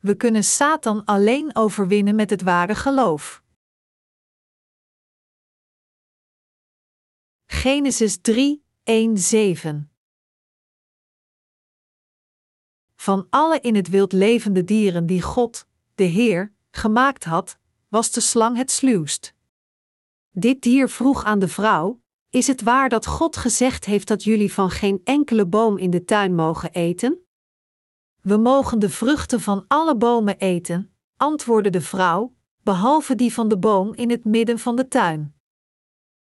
We kunnen Satan alleen overwinnen met het ware geloof. Genesis 3, 1, 7 Van alle in het wild levende dieren die God, de Heer, gemaakt had, was de slang het sluwst. Dit dier vroeg aan de vrouw: Is het waar dat God gezegd heeft dat jullie van geen enkele boom in de tuin mogen eten? We mogen de vruchten van alle bomen eten, antwoordde de vrouw, behalve die van de boom in het midden van de tuin.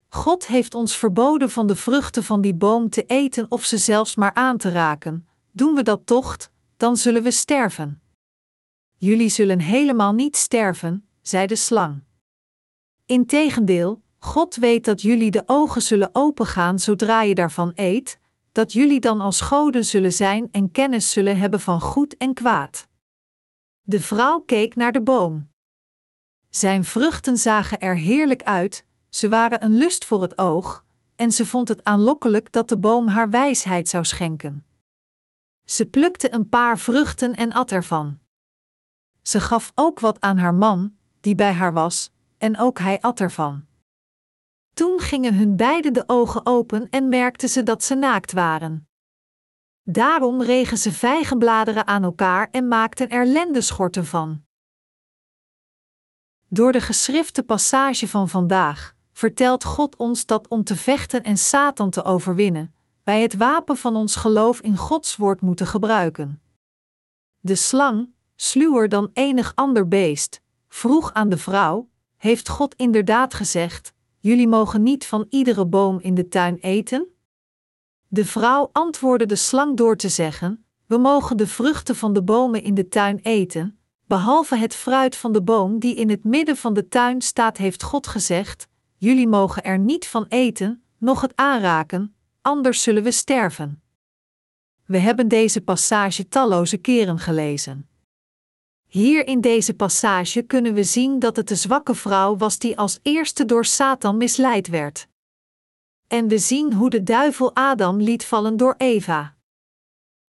God heeft ons verboden van de vruchten van die boom te eten of ze zelfs maar aan te raken. Doen we dat toch, dan zullen we sterven. Jullie zullen helemaal niet sterven, zei de slang. Integendeel, God weet dat jullie de ogen zullen opengaan zodra je daarvan eet, dat jullie dan als goden zullen zijn en kennis zullen hebben van goed en kwaad. De vrouw keek naar de boom. Zijn vruchten zagen er heerlijk uit, ze waren een lust voor het oog, en ze vond het aanlokkelijk dat de boom haar wijsheid zou schenken. Ze plukte een paar vruchten en at ervan. Ze gaf ook wat aan haar man, die bij haar was, en ook hij at ervan. Toen gingen hun beiden de ogen open en merkten ze dat ze naakt waren. Daarom regen ze vijgenbladeren aan elkaar en maakten er lendeschorten van. Door de geschrifte passage van vandaag vertelt God ons dat om te vechten en Satan te overwinnen, wij het wapen van ons geloof in Gods woord moeten gebruiken. De slang, sluwer dan enig ander beest, vroeg aan de vrouw: Heeft God inderdaad gezegd: Jullie mogen niet van iedere boom in de tuin eten? De vrouw antwoordde de slang door te zeggen: We mogen de vruchten van de bomen in de tuin eten, behalve het fruit van de boom die in het midden van de tuin staat, heeft God gezegd: Jullie mogen er niet van eten, noch het aanraken, anders zullen we sterven. We hebben deze passage talloze keren gelezen. Hier in deze passage kunnen we zien dat het de zwakke vrouw was die als eerste door Satan misleid werd. En we zien hoe de duivel Adam liet vallen door Eva.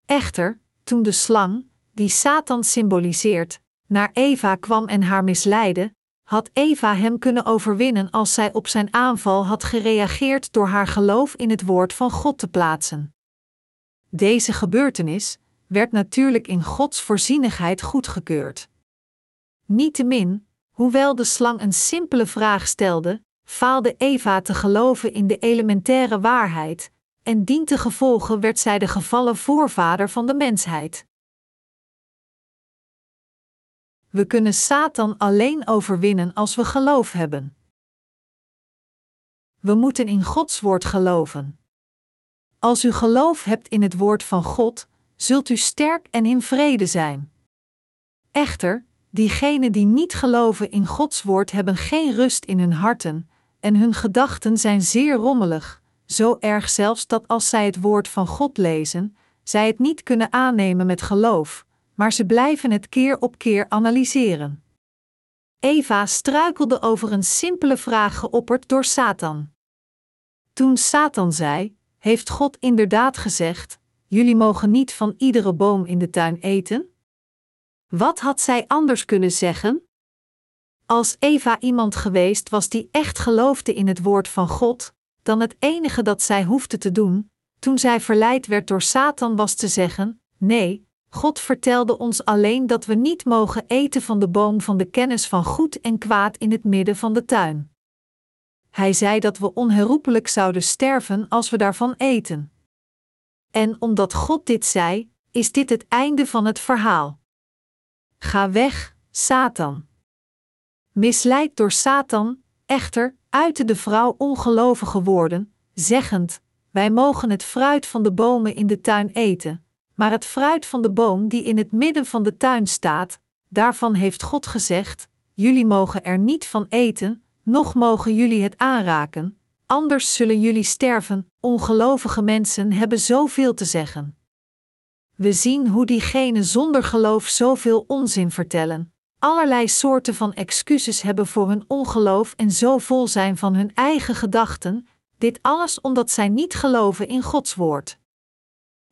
Echter, toen de slang, die Satan symboliseert, naar Eva kwam en haar misleidde, had Eva hem kunnen overwinnen als zij op zijn aanval had gereageerd door haar geloof in het woord van God te plaatsen. Deze gebeurtenis werd natuurlijk in Gods voorzienigheid goedgekeurd. Niettemin, hoewel de slang een simpele vraag stelde, faalde Eva te geloven in de elementaire waarheid, en dientengevolge werd zij de gevallen voorvader van de mensheid. We kunnen Satan alleen overwinnen als we geloof hebben. We moeten in Gods woord geloven. Als u geloof hebt in het woord van God, zult u sterk en in vrede zijn. Echter, diegenen die niet geloven in Gods woord hebben geen rust in hun harten, en hun gedachten zijn zeer rommelig, zo erg zelfs dat als zij het woord van God lezen, zij het niet kunnen aannemen met geloof, maar ze blijven het keer op keer analyseren. Eva struikelde over een simpele vraag geopperd door Satan. Toen Satan zei: Heeft God inderdaad gezegd: Jullie mogen niet van iedere boom in de tuin eten? Wat had zij anders kunnen zeggen? Als Eva iemand geweest was die echt geloofde in het woord van God, dan het enige dat zij hoefde te doen, toen zij verleid werd door Satan, was te zeggen: Nee, God vertelde ons alleen dat we niet mogen eten van de boom van de kennis van goed en kwaad in het midden van de tuin. Hij zei dat we onherroepelijk zouden sterven als we daarvan eten. En omdat God dit zei, is dit het einde van het verhaal. Ga weg, Satan. Misleid door Satan, echter, uitte de vrouw ongelovige woorden, zeggend: Wij mogen het fruit van de bomen in de tuin eten, maar het fruit van de boom die in het midden van de tuin staat, daarvan heeft God gezegd: Jullie mogen er niet van eten, noch mogen jullie het aanraken, anders zullen jullie sterven. Ongelovige mensen hebben zoveel te zeggen. We zien hoe diegenen zonder geloof zoveel onzin vertellen, allerlei soorten van excuses hebben voor hun ongeloof en zo vol zijn van hun eigen gedachten, dit alles omdat zij niet geloven in Gods woord.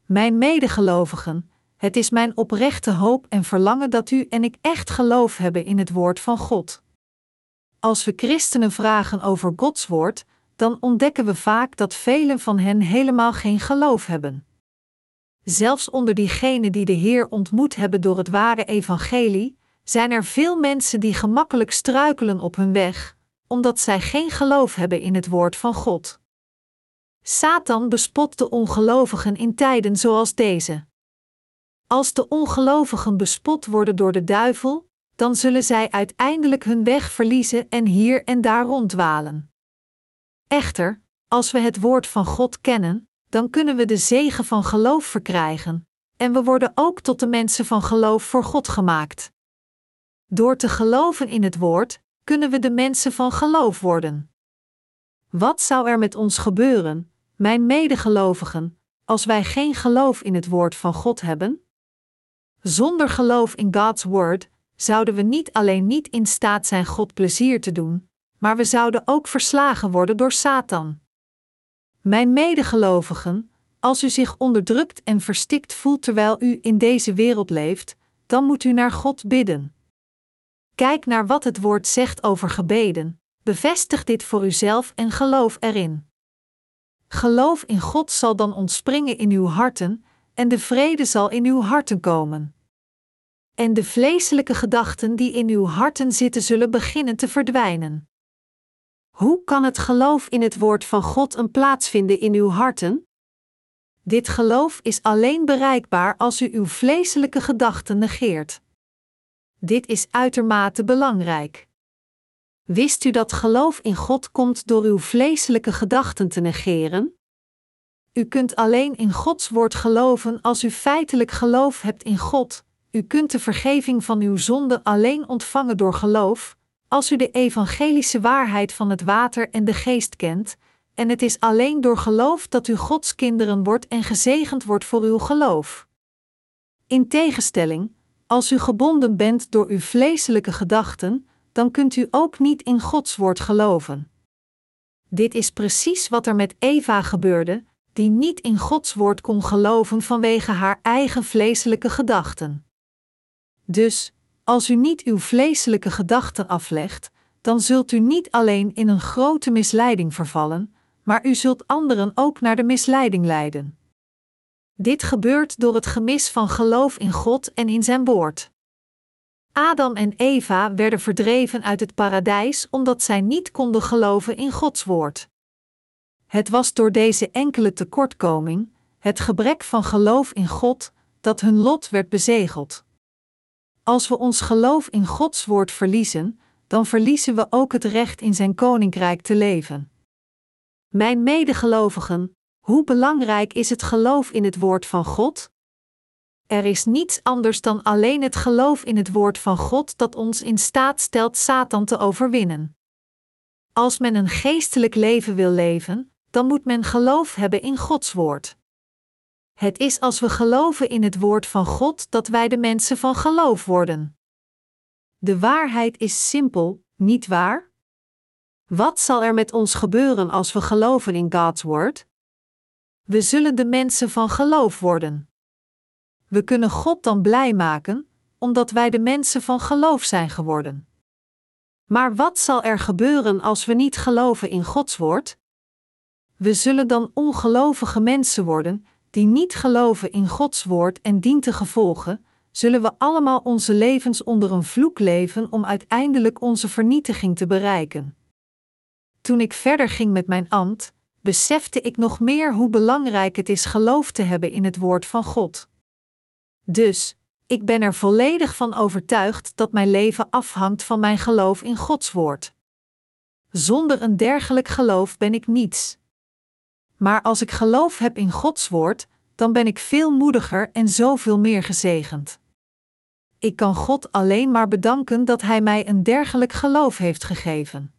Mijn medegelovigen, Het is mijn oprechte hoop en verlangen dat u en ik echt geloof hebben in het woord van God. Als we christenen vragen over Gods woord, dan ontdekken we vaak dat velen van hen helemaal geen geloof hebben. Zelfs onder diegenen die de Heer ontmoet hebben door het ware evangelie, zijn er veel mensen die gemakkelijk struikelen op hun weg, omdat zij geen geloof hebben in het woord van God. Satan bespot de ongelovigen in tijden zoals deze. Als de ongelovigen bespot worden door de duivel, dan zullen zij uiteindelijk hun weg verliezen en hier en daar rondwalen. Echter, als we het woord van God kennen, dan kunnen we de zegen van geloof verkrijgen, en we worden ook tot de mensen van geloof voor God gemaakt. Door te geloven in het woord, kunnen we de mensen van geloof worden. Wat zou er met ons gebeuren, mijn medegelovigen, als wij geen geloof in het woord van God hebben? Zonder geloof in God's word zouden we niet alleen niet in staat zijn God plezier te doen, maar we zouden ook verslagen worden door Satan. Mijn medegelovigen, als u zich onderdrukt en verstikt voelt terwijl u in deze wereld leeft, dan moet u naar God bidden. Kijk naar wat het woord zegt over gebeden, bevestig dit voor uzelf en geloof erin. Geloof in God zal dan ontspringen in uw harten, en de vrede zal in uw harten komen. En de vleeselijke gedachten die in uw harten zitten zullen beginnen te verdwijnen. Hoe kan het geloof in het woord van God een plaats vinden in uw harten? Dit geloof is alleen bereikbaar als u uw vleeselijke gedachten negeert. Dit is uitermate belangrijk. Wist u dat geloof in God komt door uw vleeselijke gedachten te negeren? U kunt alleen in Gods woord geloven als u feitelijk geloof hebt in God. U kunt de vergeving van uw zonden alleen ontvangen door geloof, als u de evangelische waarheid van het water en de geest kent, en het is alleen door geloof dat u Gods kinderen wordt en gezegend wordt voor uw geloof. In tegenstelling, als u gebonden bent door uw vleeselijke gedachten, dan kunt u ook niet in Gods woord geloven. Dit is precies wat er met Eva gebeurde, die niet in Gods woord kon geloven vanwege haar eigen vleeselijke gedachten. Dus, als u niet uw vleeselijke gedachten aflegt, dan zult u niet alleen in een grote misleiding vervallen, maar u zult anderen ook naar de misleiding leiden. Dit gebeurt door het gemis van geloof in God en in Zijn woord. Adam en Eva werden verdreven uit het paradijs omdat zij niet konden geloven in Gods woord. Het was door deze enkele tekortkoming, het gebrek van geloof in God, dat hun lot werd bezegeld. Als we ons geloof in Gods woord verliezen, dan verliezen we ook het recht in Zijn koninkrijk te leven. Mijn medegelovigen, hoe belangrijk is het geloof in het woord van God? Er is niets anders dan alleen het geloof in het woord van God dat ons in staat stelt Satan te overwinnen. Als men een geestelijk leven wil leven, dan moet men geloof hebben in Gods woord. Het is als we geloven in het woord van God dat wij de mensen van geloof worden. De waarheid is simpel, niet waar? Wat zal er met ons gebeuren als we geloven in God's woord? We zullen de mensen van geloof worden. We kunnen God dan blij maken, omdat wij de mensen van geloof zijn geworden. Maar wat zal er gebeuren als we niet geloven in Gods woord? We zullen dan ongelovige mensen worden, die niet geloven in Gods woord en dien gevolgen, zullen we allemaal onze levens onder een vloek leven om uiteindelijk onze vernietiging te bereiken. Toen ik verder ging met mijn ambt, besefte ik nog meer hoe belangrijk het is geloof te hebben in het woord van God. Dus, ik ben er volledig van overtuigd dat mijn leven afhangt van mijn geloof in Gods woord. Zonder een dergelijk geloof ben ik niets. Maar als ik geloof heb in Gods woord, dan ben ik veel moediger en zoveel meer gezegend. Ik kan God alleen maar bedanken dat Hij mij een dergelijk geloof heeft gegeven.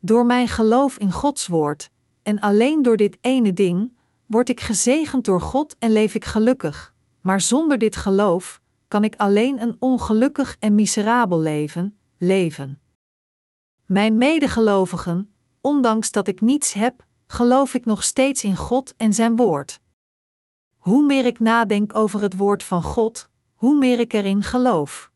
Door mijn geloof in Gods woord, en alleen door dit ene ding, word ik gezegend door God en leef ik gelukkig. Maar zonder dit geloof kan ik alleen een ongelukkig en miserabel leven leven. Mijn medegelovigen, ondanks dat ik niets heb, geloof ik nog steeds in God en Zijn woord. Hoe meer ik nadenk over het woord van God, hoe meer ik erin geloof.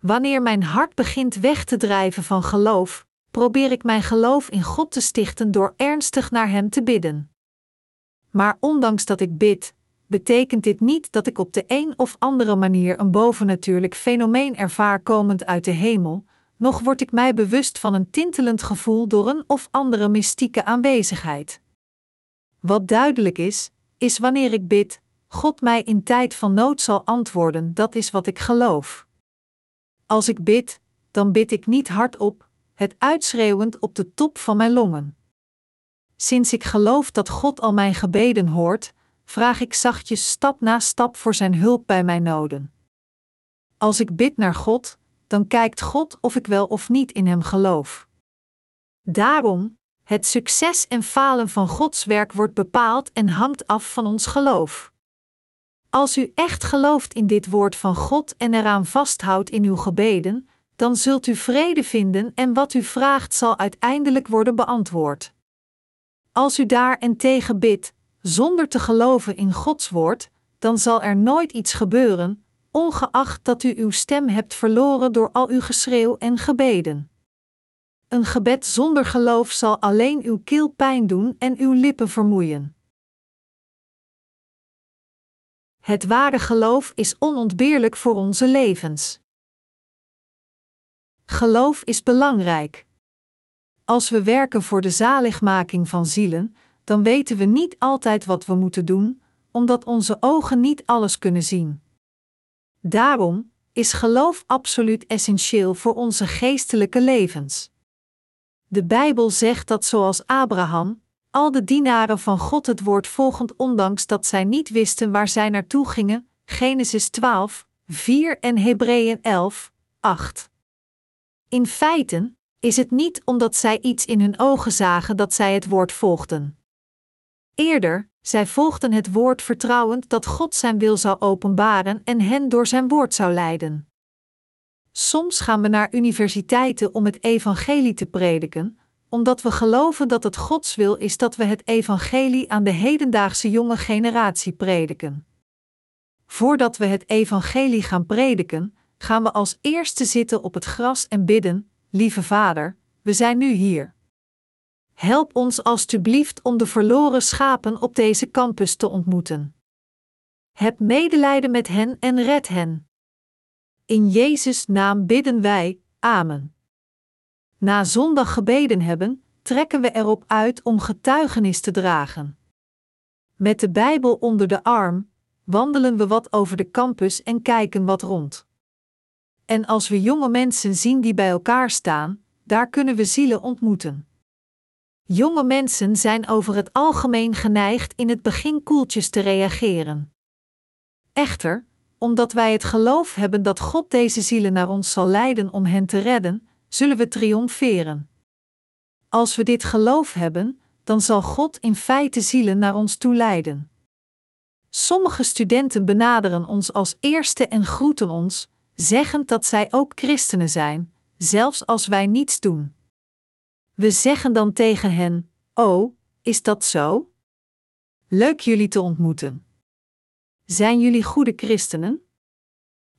Wanneer mijn hart begint weg te drijven van geloof, probeer ik mijn geloof in God te stichten door ernstig naar Hem te bidden. Maar ondanks dat ik bid, betekent dit niet dat ik op de een of andere manier een bovennatuurlijk fenomeen ervaar komend uit de hemel, nog word ik mij bewust van een tintelend gevoel door een of andere mystieke aanwezigheid. Wat duidelijk is, is wanneer ik bid, God mij in tijd van nood zal antwoorden, dat is wat ik geloof. Als ik bid, dan bid ik niet hardop, het uitschreeuwend op de top van mijn longen. Sinds ik geloof dat God al mijn gebeden hoort, vraag ik zachtjes stap na stap voor Zijn hulp bij mijn noden. Als ik bid naar God, dan kijkt God of ik wel of niet in Hem geloof. Daarom, het succes en falen van Gods werk wordt bepaald en hangt af van ons geloof. Als u echt gelooft in dit woord van God en eraan vasthoudt in uw gebeden, dan zult u vrede vinden en wat u vraagt zal uiteindelijk worden beantwoord. Als u daar en tegen bidt, zonder te geloven in Gods woord, dan zal er nooit iets gebeuren, ongeacht dat u uw stem hebt verloren door al uw geschreeuw en gebeden. Een gebed zonder geloof zal alleen uw keel pijn doen en uw lippen vermoeien. Het ware geloof is onontbeerlijk voor onze levens. Geloof is belangrijk. Als we werken voor de zaligmaking van zielen, dan weten we niet altijd wat we moeten doen, omdat onze ogen niet alles kunnen zien. Daarom is geloof absoluut essentieel voor onze geestelijke levens. De Bijbel zegt dat zoals Abraham, al de dienaren van God het woord volgend ondanks dat zij niet wisten waar zij naartoe gingen, Genesis 12, 4 en Hebreeën 11, 8. In feite is het niet omdat zij iets in hun ogen zagen dat zij het woord volgden. Eerder, zij volgden het woord vertrouwend dat God zijn wil zou openbaren en hen door zijn woord zou leiden. Soms gaan we naar universiteiten om het evangelie te prediken, omdat we geloven dat het Gods wil is dat we het evangelie aan de hedendaagse jonge generatie prediken. Voordat we het evangelie gaan prediken, gaan we als eerste zitten op het gras en bidden: Lieve Vader, we zijn nu hier. Help ons alstublieft om de verloren schapen op deze campus te ontmoeten. Heb medelijden met hen en red hen. In Jezus' naam bidden wij, Amen. Na zondag gebeden hebben, trekken we erop uit om getuigenis te dragen. Met de Bijbel onder de arm, wandelen we wat over de campus en kijken wat rond. En als we jonge mensen zien die bij elkaar staan, daar kunnen we zielen ontmoeten. Jonge mensen zijn over het algemeen geneigd in het begin koeltjes te reageren. Echter, omdat wij het geloof hebben dat God deze zielen naar ons zal leiden om hen te redden, zullen we triomferen. Als we dit geloof hebben, dan zal God in feite zielen naar ons toe leiden. Sommige studenten benaderen ons als eerste en groeten ons, zeggend dat zij ook christenen zijn, zelfs als wij niets doen. We zeggen dan tegen hen: Oh, is dat zo? Leuk jullie te ontmoeten. Zijn jullie goede christenen?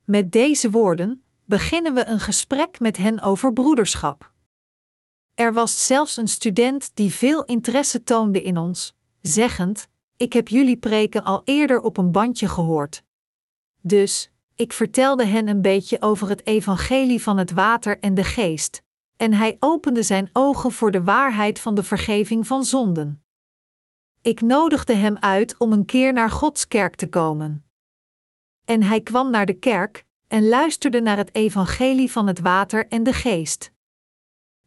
Met deze woorden beginnen we een gesprek met hen over broederschap. Er was zelfs een student die veel interesse toonde in ons, zeggend: Ik heb jullie preken al eerder op een bandje gehoord. Dus, ik vertelde hen een beetje over het evangelie van het water en de geest, en hij opende zijn ogen voor de waarheid van de vergeving van zonden. Ik nodigde hem uit om een keer naar Gods kerk te komen. En hij kwam naar de kerk en luisterde naar het evangelie van het water en de geest.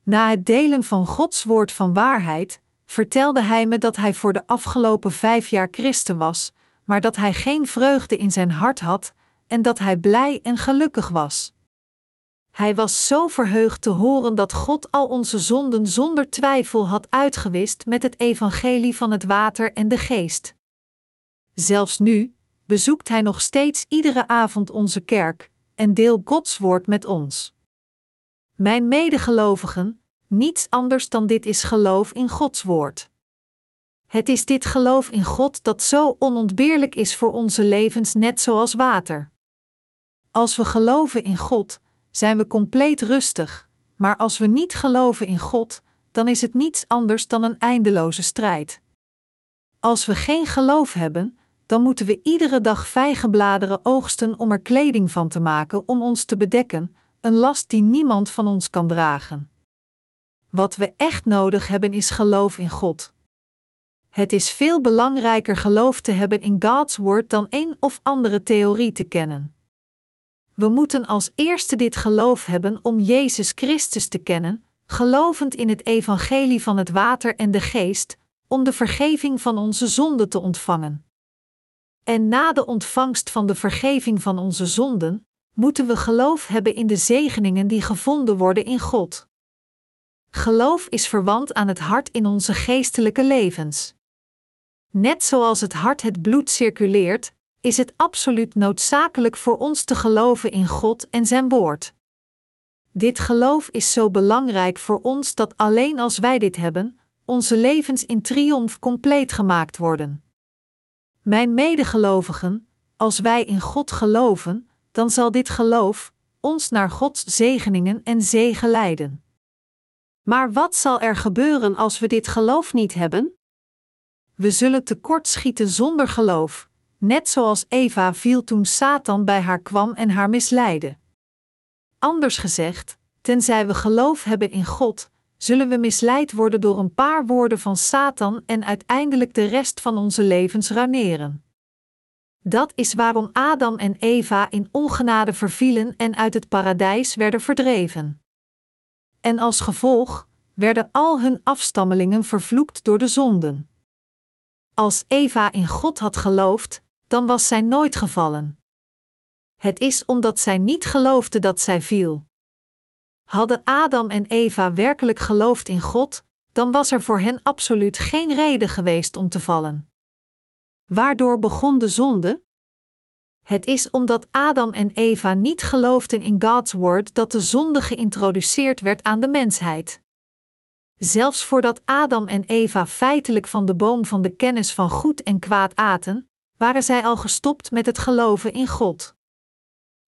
Na het delen van Gods woord van waarheid, vertelde hij me dat hij voor de afgelopen vijf jaar christen was, maar dat hij geen vreugde in zijn hart had en dat hij blij en gelukkig was. Hij was zo verheugd te horen dat God al onze zonden zonder twijfel had uitgewist met het evangelie van het water en de geest. Zelfs nu bezoekt hij nog steeds iedere avond onze kerk en deel Gods woord met ons. Mijn medegelovigen, niets anders dan dit is geloof in Gods woord. Het is dit geloof in God dat zo onontbeerlijk is voor onze levens, net zoals water. Als we geloven in God, zijn we compleet rustig, maar als we niet geloven in God, dan is het niets anders dan een eindeloze strijd. Als we geen geloof hebben, dan moeten we iedere dag vijgenbladeren oogsten om er kleding van te maken om ons te bedekken, een last die niemand van ons kan dragen. Wat we echt nodig hebben is geloof in God. Het is veel belangrijker geloof te hebben in Gods woord dan een of andere theorie te kennen. We moeten als eerste dit geloof hebben om Jezus Christus te kennen, gelovend in het evangelie van het water en de geest, om de vergeving van onze zonden te ontvangen. En na de ontvangst van de vergeving van onze zonden, moeten we geloof hebben in de zegeningen die gevonden worden in God. Geloof is verwant aan het hart in onze geestelijke levens. Net zoals het hart het bloed circuleert, is het absoluut noodzakelijk voor ons te geloven in God en Zijn Woord. Dit geloof is zo belangrijk voor ons dat alleen als wij dit hebben, onze levens in triomf compleet gemaakt worden. Mijn medegelovigen, als wij in God geloven, dan zal dit geloof ons naar Gods zegeningen en zegen leiden. Maar wat zal er gebeuren als we dit geloof niet hebben? We zullen tekortschieten zonder geloof, net zoals Eva viel toen Satan bij haar kwam en haar misleidde. Anders gezegd, tenzij we geloof hebben in God, zullen we misleid worden door een paar woorden van Satan en uiteindelijk de rest van onze levens raneren. Dat is waarom Adam en Eva in ongenade vervielen en uit het paradijs werden verdreven. En als gevolg werden al hun afstammelingen vervloekt door de zonden. Als Eva in God had geloofd, dan was zij nooit gevallen. Het is omdat zij niet geloofde dat zij viel. Hadden Adam en Eva werkelijk geloofd in God, dan was er voor hen absoluut geen reden geweest om te vallen. Waardoor begon de zonde? Het is omdat Adam en Eva niet geloofden in God's woord dat de zonde geïntroduceerd werd aan de mensheid. Zelfs voordat Adam en Eva feitelijk van de boom van de kennis van goed en kwaad aten, waren zij al gestopt met het geloven in God.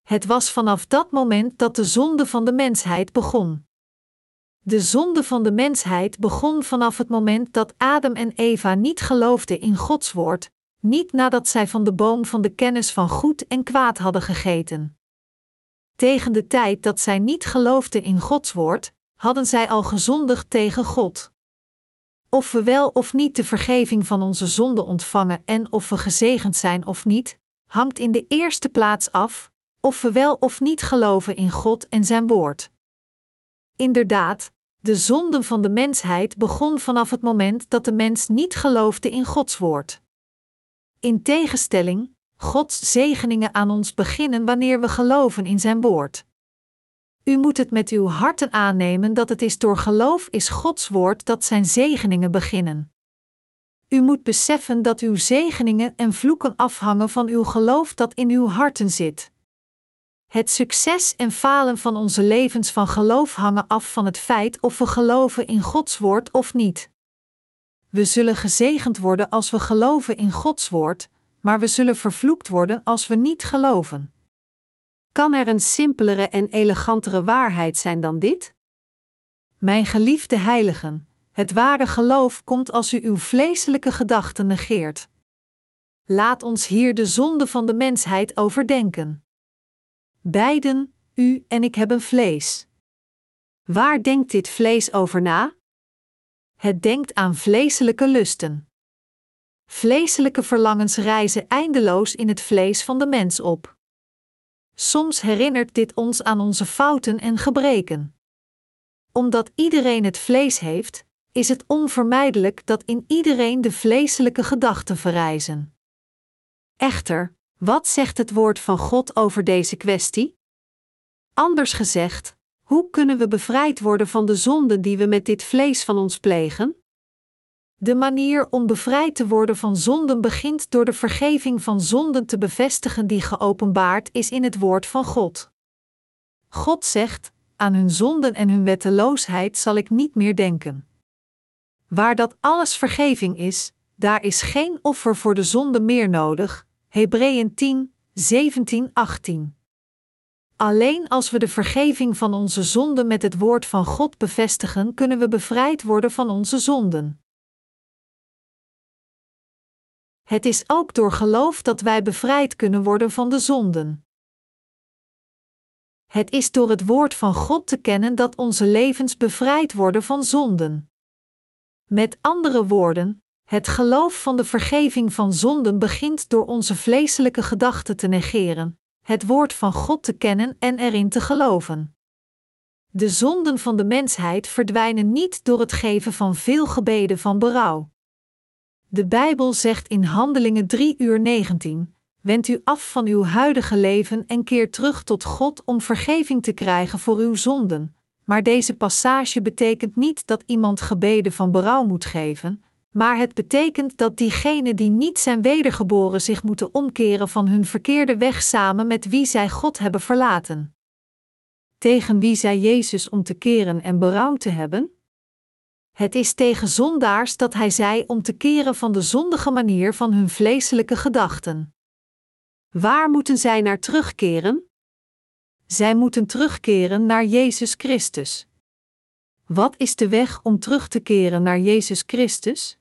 Het was vanaf dat moment dat de zonde van de mensheid begon. De zonde van de mensheid begon vanaf het moment dat Adam en Eva niet geloofden in Gods woord, niet nadat zij van de boom van de kennis van goed en kwaad hadden gegeten. Tegen de tijd dat zij niet geloofden in Gods woord, hadden zij al gezondigd tegen God. Of we wel of niet de vergeving van onze zonden ontvangen en of we gezegend zijn of niet, hangt in de eerste plaats af of we wel of niet geloven in God en Zijn woord. Inderdaad, de zonde van de mensheid begon vanaf het moment dat de mens niet geloofde in Gods woord. In tegenstelling, Gods zegeningen aan ons beginnen wanneer we geloven in Zijn woord. U moet het met uw harten aannemen dat het is door geloof is Gods woord dat Zijn zegeningen beginnen. U moet beseffen dat uw zegeningen en vloeken afhangen van uw geloof dat in uw harten zit. Het succes en falen van onze levens van geloof hangen af van het feit of we geloven in Gods woord of niet. We zullen gezegend worden als we geloven in Gods woord, maar we zullen vervloekt worden als we niet geloven. Kan er een simpelere en elegantere waarheid zijn dan dit? Mijn geliefde heiligen, het ware geloof komt als u uw vleeselijke gedachten negeert. Laat ons hier de zonde van de mensheid overdenken. Beiden, u en ik hebben vlees. Waar denkt dit vlees over na? Het denkt aan vleeselijke lusten. Vleeselijke verlangens reizen eindeloos in het vlees van de mens op. Soms herinnert dit ons aan onze fouten en gebreken. Omdat iedereen het vlees heeft, is het onvermijdelijk dat in iedereen de vleeselijke gedachten verrijzen. Echter, wat zegt het woord van God over deze kwestie? Anders gezegd, hoe kunnen we bevrijd worden van de zonden die we met dit vlees van ons plegen? De manier om bevrijd te worden van zonden begint door de vergeving van zonden te bevestigen die geopenbaard is in het woord van God. God zegt: Aan hun zonden en hun wetteloosheid zal ik niet meer denken. Waar dat alles vergeving is, daar is geen offer voor de zonde meer nodig. Hebreeën 10, 17, 18. Alleen als we de vergeving van onze zonden met het woord van God bevestigen, kunnen we bevrijd worden van onze zonden. Het is ook door geloof dat wij bevrijd kunnen worden van de zonden. Het is door het woord van God te kennen dat onze levens bevrijd worden van zonden. Met andere woorden, het geloof van de vergeving van zonden begint door onze vleeselijke gedachten te negeren, het woord van God te kennen en erin te geloven. De zonden van de mensheid verdwijnen niet door het geven van veel gebeden van berouw. De Bijbel zegt in Handelingen 3 uur 19: Wend u af van uw huidige leven en keer terug tot God om vergeving te krijgen voor uw zonden. Maar deze passage betekent niet dat iemand gebeden van berouw moet geven, maar het betekent dat diegenen die niet zijn wedergeboren zich moeten omkeren van hun verkeerde weg samen met wie zij God hebben verlaten. Tegen wie zij Jezus om te keren en berouw te hebben? Het is tegen zondaars dat hij zei om te keren van de zondige manier van hun vleeselijke gedachten. Waar moeten zij naar terugkeren? Zij moeten terugkeren naar Jezus Christus. Wat is de weg om terug te keren naar Jezus Christus?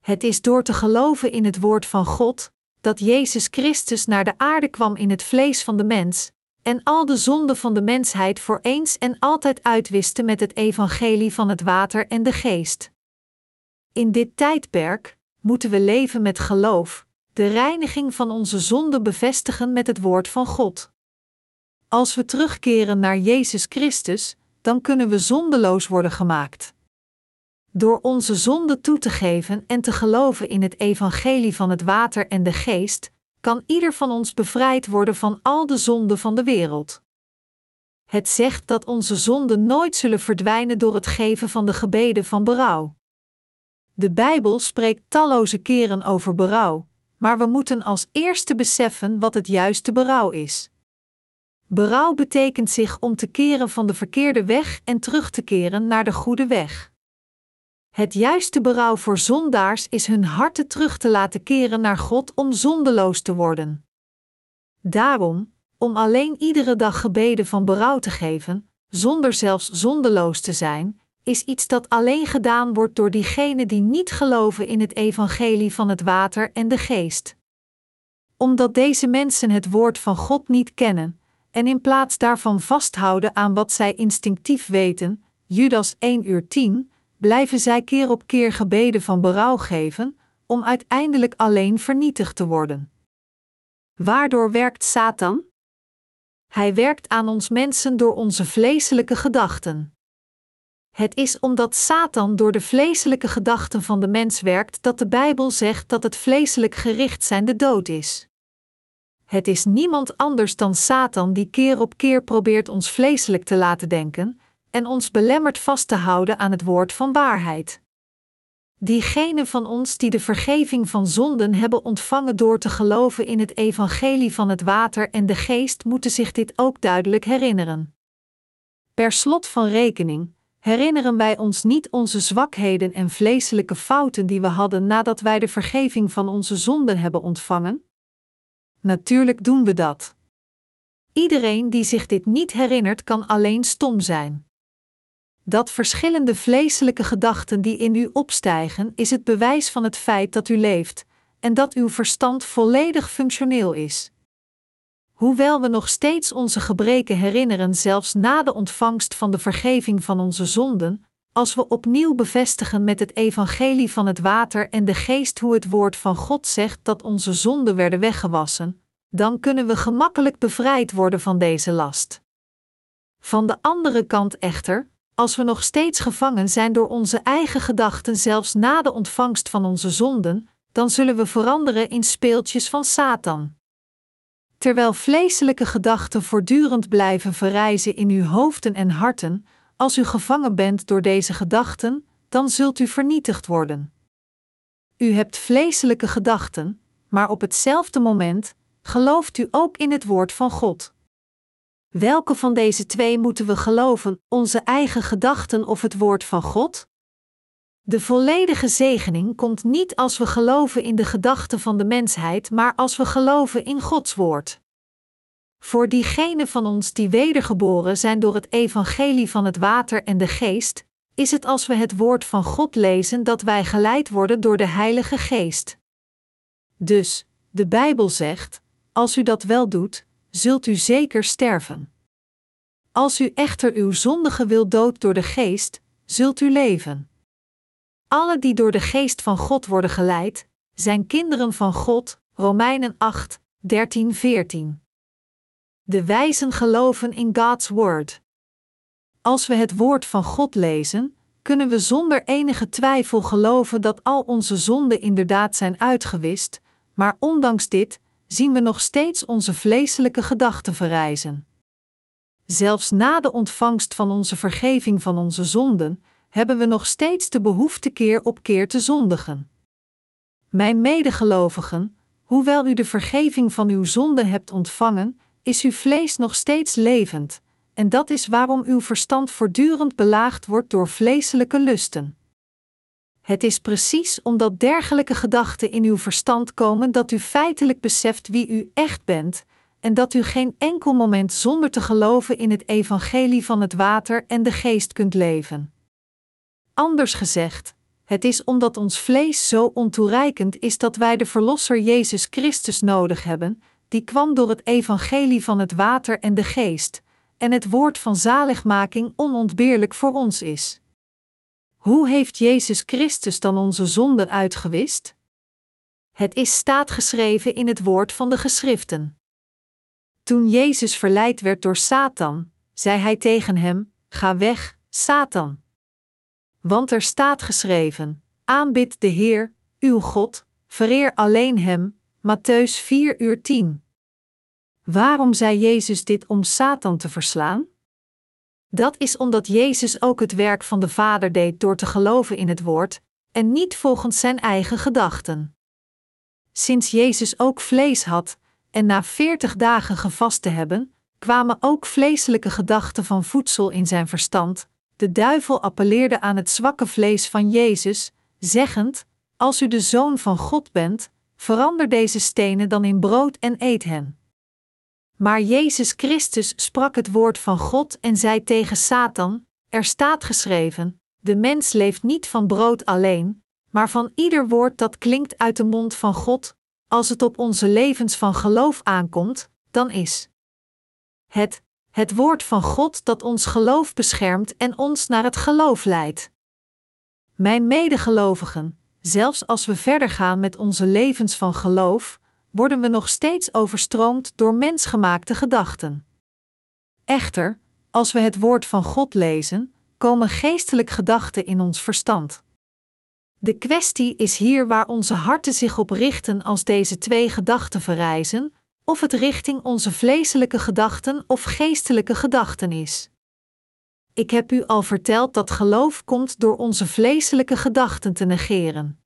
Het is door te geloven in het woord van God dat Jezus Christus naar de aarde kwam in het vlees van de mens en al de zonden van de mensheid voor eens en altijd uitwiste met het evangelie van het water en de geest. In dit tijdperk moeten we leven met geloof, de reiniging van onze zonden bevestigen met het woord van God. Als we terugkeren naar Jezus Christus, dan kunnen we zondeloos worden gemaakt. Door onze zonde toe te geven en te geloven in het evangelie van het water en de geest, kan ieder van ons bevrijd worden van al de zonden van de wereld. Het zegt dat onze zonden nooit zullen verdwijnen door het geven van de gebeden van berouw. De Bijbel spreekt talloze keren over berouw, maar we moeten als eerste beseffen wat het juiste berouw is. Berouw betekent zich om te keren van de verkeerde weg en terug te keren naar de goede weg. Het juiste berouw voor zondaars is hun harten terug te laten keren naar God om zondeloos te worden. Daarom, om alleen iedere dag gebeden van berouw te geven, zonder zelfs zondeloos te zijn, is iets dat alleen gedaan wordt door diegenen die niet geloven in het evangelie van het water en de geest. Omdat deze mensen het woord van God niet kennen, en in plaats daarvan vasthouden aan wat zij instinctief weten, Judas 1 uur 10, blijven zij keer op keer gebeden van berouw geven, om uiteindelijk alleen vernietigd te worden. Waardoor werkt Satan? Hij werkt aan ons mensen door onze vleeselijke gedachten. Het is omdat Satan door de vleeselijke gedachten van de mens werkt dat de Bijbel zegt dat het vleeselijk gericht zijn de dood is. Het is niemand anders dan Satan die keer op keer probeert ons vleeselijk te laten denken, en ons belemmert vast te houden aan het woord van waarheid. Diegenen van ons die de vergeving van zonden hebben ontvangen door te geloven in het evangelie van het water en de geest, moeten zich dit ook duidelijk herinneren. Per slot van rekening herinneren wij ons niet onze zwakheden en vleeselijke fouten die we hadden nadat wij de vergeving van onze zonden hebben ontvangen? Natuurlijk doen we dat. Iedereen die zich dit niet herinnert, kan alleen stom zijn. Dat verschillende vleeselijke gedachten die in u opstijgen, is het bewijs van het feit dat u leeft en dat uw verstand volledig functioneel is. Hoewel we nog steeds onze gebreken herinneren, zelfs na de ontvangst van de vergeving van onze zonden, als we opnieuw bevestigen met het evangelie van het water en de geest hoe het woord van God zegt dat onze zonden werden weggewassen, dan kunnen we gemakkelijk bevrijd worden van deze last. Van de andere kant echter, als we nog steeds gevangen zijn door onze eigen gedachten, zelfs na de ontvangst van onze zonden, dan zullen we veranderen in speeltjes van Satan. Terwijl vleeselijke gedachten voortdurend blijven verrijzen in uw hoofden en harten, als u gevangen bent door deze gedachten, dan zult u vernietigd worden. U hebt vleeselijke gedachten, maar op hetzelfde moment gelooft u ook in het woord van God. Welke van deze twee moeten we geloven, onze eigen gedachten of het woord van God? De volledige zegening komt niet als we geloven in de gedachten van de mensheid, maar als we geloven in Gods woord. Voor diegenen van ons die wedergeboren zijn door het evangelie van het water en de geest, is het als we het woord van God lezen dat wij geleid worden door de Heilige Geest. Dus, de Bijbel zegt: als u dat wel doet, zult u zeker sterven. Als u echter uw zondige wil dood door de geest, zult u leven. Alle die door de geest van God worden geleid, zijn kinderen van God. Romeinen 8, 13, 14. De wijzen geloven in God's Word. Als we het woord van God lezen, kunnen we zonder enige twijfel geloven dat al onze zonden inderdaad zijn uitgewist, maar ondanks dit zien we nog steeds onze vleeselijke gedachten verrijzen. Zelfs na de ontvangst van onze vergeving van onze zonden, hebben we nog steeds de behoefte keer op keer te zondigen. Mijn medegelovigen, hoewel u de vergeving van uw zonden hebt ontvangen, is uw vlees nog steeds levend, en dat is waarom uw verstand voortdurend belaagd wordt door vleeselijke lusten. Het is precies omdat dergelijke gedachten in uw verstand komen dat u feitelijk beseft wie u echt bent, en dat u geen enkel moment zonder te geloven in het evangelie van het water en de geest kunt leven. Anders gezegd, het is omdat ons vlees zo ontoereikend is dat wij de Verlosser Jezus Christus nodig hebben, die kwam door het evangelie van het water en de geest, en het woord van zaligmaking onontbeerlijk voor ons is. Hoe heeft Jezus Christus dan onze zonden uitgewist? Het is staatgeschreven in het woord van de geschriften. Toen Jezus verleid werd door Satan, zei hij tegen hem: Ga weg, Satan. Want er staat geschreven: Aanbid de Heer, uw God, vereer alleen Hem. Matthäus 4 uur 10. Waarom zei Jezus dit om Satan te verslaan? Dat is omdat Jezus ook het werk van de Vader deed door te geloven in het woord, en niet volgens zijn eigen gedachten. Sinds Jezus ook vlees had, en na veertig dagen gevast te hebben, kwamen ook vleeselijke gedachten van voedsel in zijn verstand. De duivel appelleerde aan het zwakke vlees van Jezus, zeggend: Als u de zoon van God bent, verander deze stenen dan in brood en eet hen. Maar Jezus Christus sprak het woord van God en zei tegen Satan: Er staat geschreven: De mens leeft niet van brood alleen, maar van ieder woord dat klinkt uit de mond van God. Als het op onze levens van geloof aankomt, dan is het het woord van God dat ons geloof beschermt en ons naar het geloof leidt. Mijn medegelovigen, zelfs als we verder gaan met onze levens van geloof, worden we nog steeds overstroomd door mensgemaakte gedachten. Echter, als we het woord van God lezen, komen geestelijk gedachten in ons verstand. De kwestie is hier waar onze harten zich op richten als deze twee gedachten verrijzen, of het richting onze vleeselijke gedachten of geestelijke gedachten is. Ik heb u al verteld dat geloof komt door onze vleeselijke gedachten te negeren.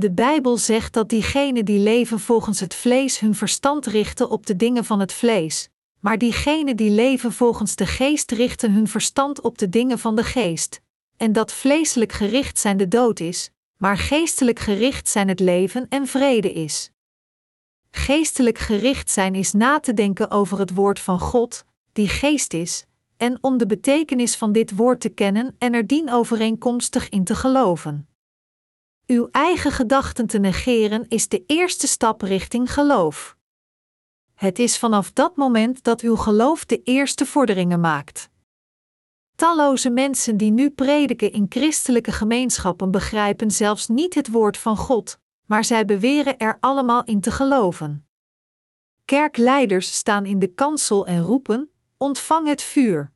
De Bijbel zegt dat diegenen die leven volgens het vlees hun verstand richten op de dingen van het vlees, maar diegenen die leven volgens de geest richten hun verstand op de dingen van de geest, en dat vleeselijk gericht zijn de dood is, maar geestelijk gericht zijn het leven en vrede is. Geestelijk gericht zijn is na te denken over het woord van God, die geest is, en om de betekenis van dit woord te kennen en er dienovereenkomstig in te geloven. Uw eigen gedachten te negeren is de eerste stap richting geloof. Het is vanaf dat moment dat uw geloof de eerste vorderingen maakt. Talloze mensen die nu prediken in christelijke gemeenschappen begrijpen zelfs niet het woord van God, maar zij beweren er allemaal in te geloven. Kerkleiders staan in de kansel en roepen: Ontvang het vuur.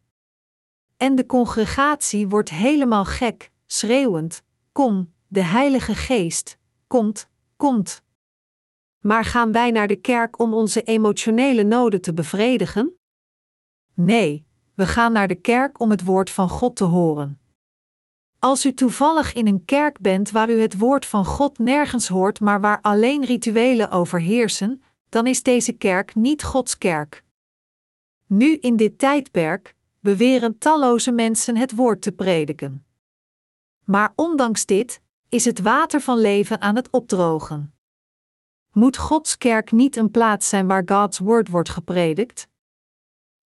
En de congregatie wordt helemaal gek, schreeuwend: Kom, de Heilige Geest, komt, komt. Maar gaan wij naar de kerk om onze emotionele noden te bevredigen? Nee, we gaan naar de kerk om het woord van God te horen. Als u toevallig in een kerk bent waar u het woord van God nergens hoort, maar waar alleen rituelen overheersen, dan is deze kerk niet Gods kerk. Nu in dit tijdperk beweren talloze mensen het woord te prediken. Maar ondanks dit is het water van leven aan het opdrogen. Moet Gods kerk niet een plaats zijn waar Gods woord wordt gepredikt?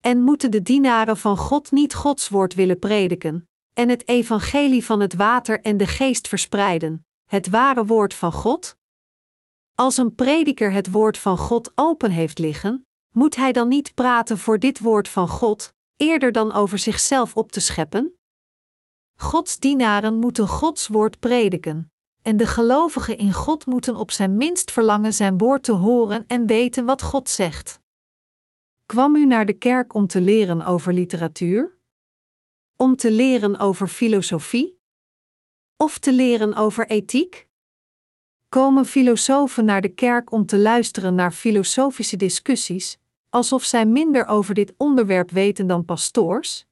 En moeten de dienaren van God niet Gods woord willen prediken en het evangelie van het water en de geest verspreiden, het ware woord van God? Als een prediker het woord van God open heeft liggen, moet hij dan niet praten voor dit woord van God, eerder dan over zichzelf op te scheppen? Gods dienaren moeten Gods woord prediken, en de gelovigen in God moeten op zijn minst verlangen zijn woord te horen en weten wat God zegt. Kwam u naar de kerk om te leren over literatuur? Om te leren over filosofie? Of te leren over ethiek? Komen filosofen naar de kerk om te luisteren naar filosofische discussies, alsof zij minder over dit onderwerp weten dan pastoors?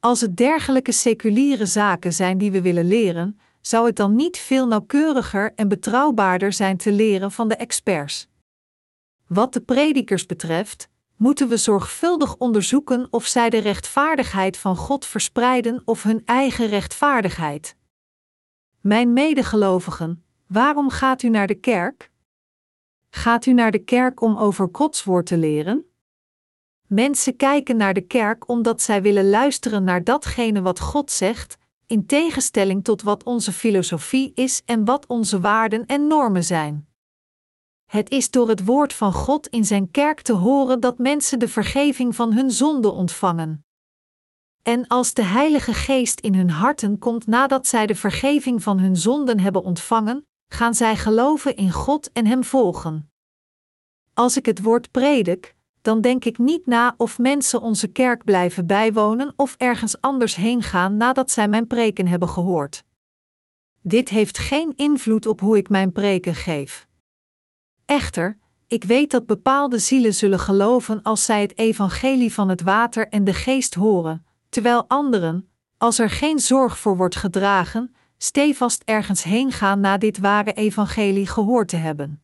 Als het dergelijke seculiere zaken zijn die we willen leren, zou het dan niet veel nauwkeuriger en betrouwbaarder zijn te leren van de experts? Wat de predikers betreft, moeten we zorgvuldig onderzoeken of zij de rechtvaardigheid van God verspreiden of hun eigen rechtvaardigheid. Mijn medegelovigen, waarom gaat u naar de kerk? Gaat u naar de kerk om over Gods woord te leren? Mensen kijken naar de kerk omdat zij willen luisteren naar datgene wat God zegt, in tegenstelling tot wat onze filosofie is en wat onze waarden en normen zijn. Het is door het woord van God in zijn kerk te horen dat mensen de vergeving van hun zonden ontvangen. En als de Heilige Geest in hun harten komt nadat zij de vergeving van hun zonden hebben ontvangen, gaan zij geloven in God en Hem volgen. Als ik het woord predik, dan denk ik niet na of mensen onze kerk blijven bijwonen of ergens anders heen gaan nadat zij mijn preken hebben gehoord. Dit heeft geen invloed op hoe ik mijn preken geef. Echter, ik weet dat bepaalde zielen zullen geloven als zij het evangelie van het water en de geest horen, terwijl anderen, als er geen zorg voor wordt gedragen, stevast ergens heen gaan na dit ware evangelie gehoord te hebben.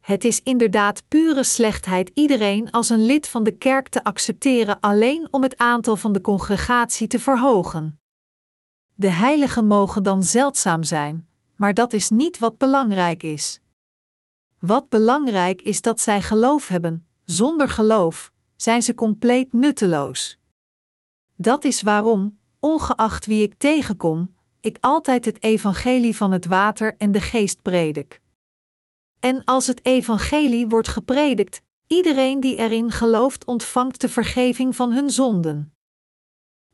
Het is inderdaad pure slechtheid iedereen als een lid van de kerk te accepteren alleen om het aantal van de congregatie te verhogen. De heiligen mogen dan zeldzaam zijn, maar dat is niet wat belangrijk is. Wat belangrijk is dat zij geloof hebben, zonder geloof zijn ze compleet nutteloos. Dat is waarom, ongeacht wie ik tegenkom, ik altijd het evangelie van het water en de geest predik. En als het evangelie wordt gepredikt, iedereen die erin gelooft ontvangt de vergeving van hun zonden.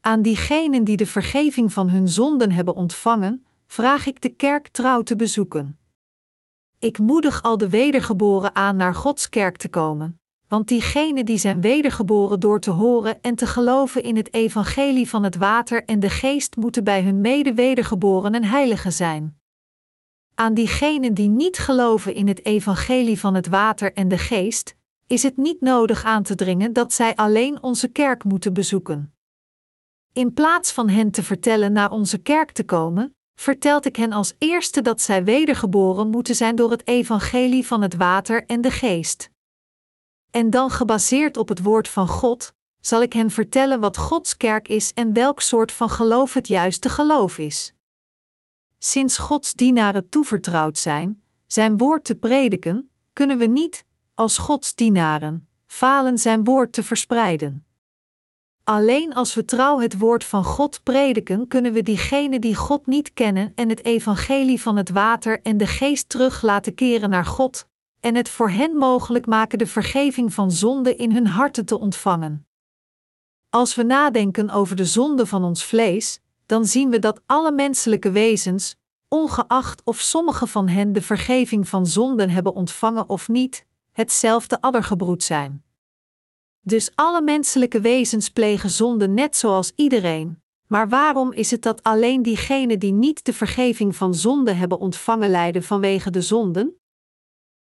Aan diegenen die de vergeving van hun zonden hebben ontvangen, vraag ik de kerk trouw te bezoeken. Ik moedig al de wedergeboren aan naar Gods kerk te komen, want diegenen die zijn wedergeboren door te horen en te geloven in het evangelie van het water en de geest moeten bij hun mede-wedergeborenen heiligen zijn. Aan diegenen die niet geloven in het evangelie van het water en de geest, is het niet nodig aan te dringen dat zij alleen onze kerk moeten bezoeken. In plaats van hen te vertellen naar onze kerk te komen, vertelt ik hen als eerste dat zij wedergeboren moeten zijn door het evangelie van het water en de geest. En dan gebaseerd op het woord van God, zal ik hen vertellen wat Gods kerk is en welk soort van geloof het juiste geloof is. Sinds Gods dienaren toevertrouwd zijn, zijn woord te prediken, kunnen we niet, als Gods dienaren, falen zijn woord te verspreiden. Alleen als we trouw het woord van God prediken, kunnen we diegenen die God niet kennen en het evangelie van het water en de geest terug laten keren naar God, en het voor hen mogelijk maken de vergeving van zonde in hun harten te ontvangen. Als we nadenken over de zonde van ons vlees, dan zien we dat alle menselijke wezens, ongeacht of sommige van hen de vergeving van zonden hebben ontvangen of niet, hetzelfde addergebroed zijn. Dus alle menselijke wezens plegen zonde net zoals iedereen. Maar waarom is het dat alleen diegenen die niet de vergeving van zonde hebben ontvangen lijden vanwege de zonden?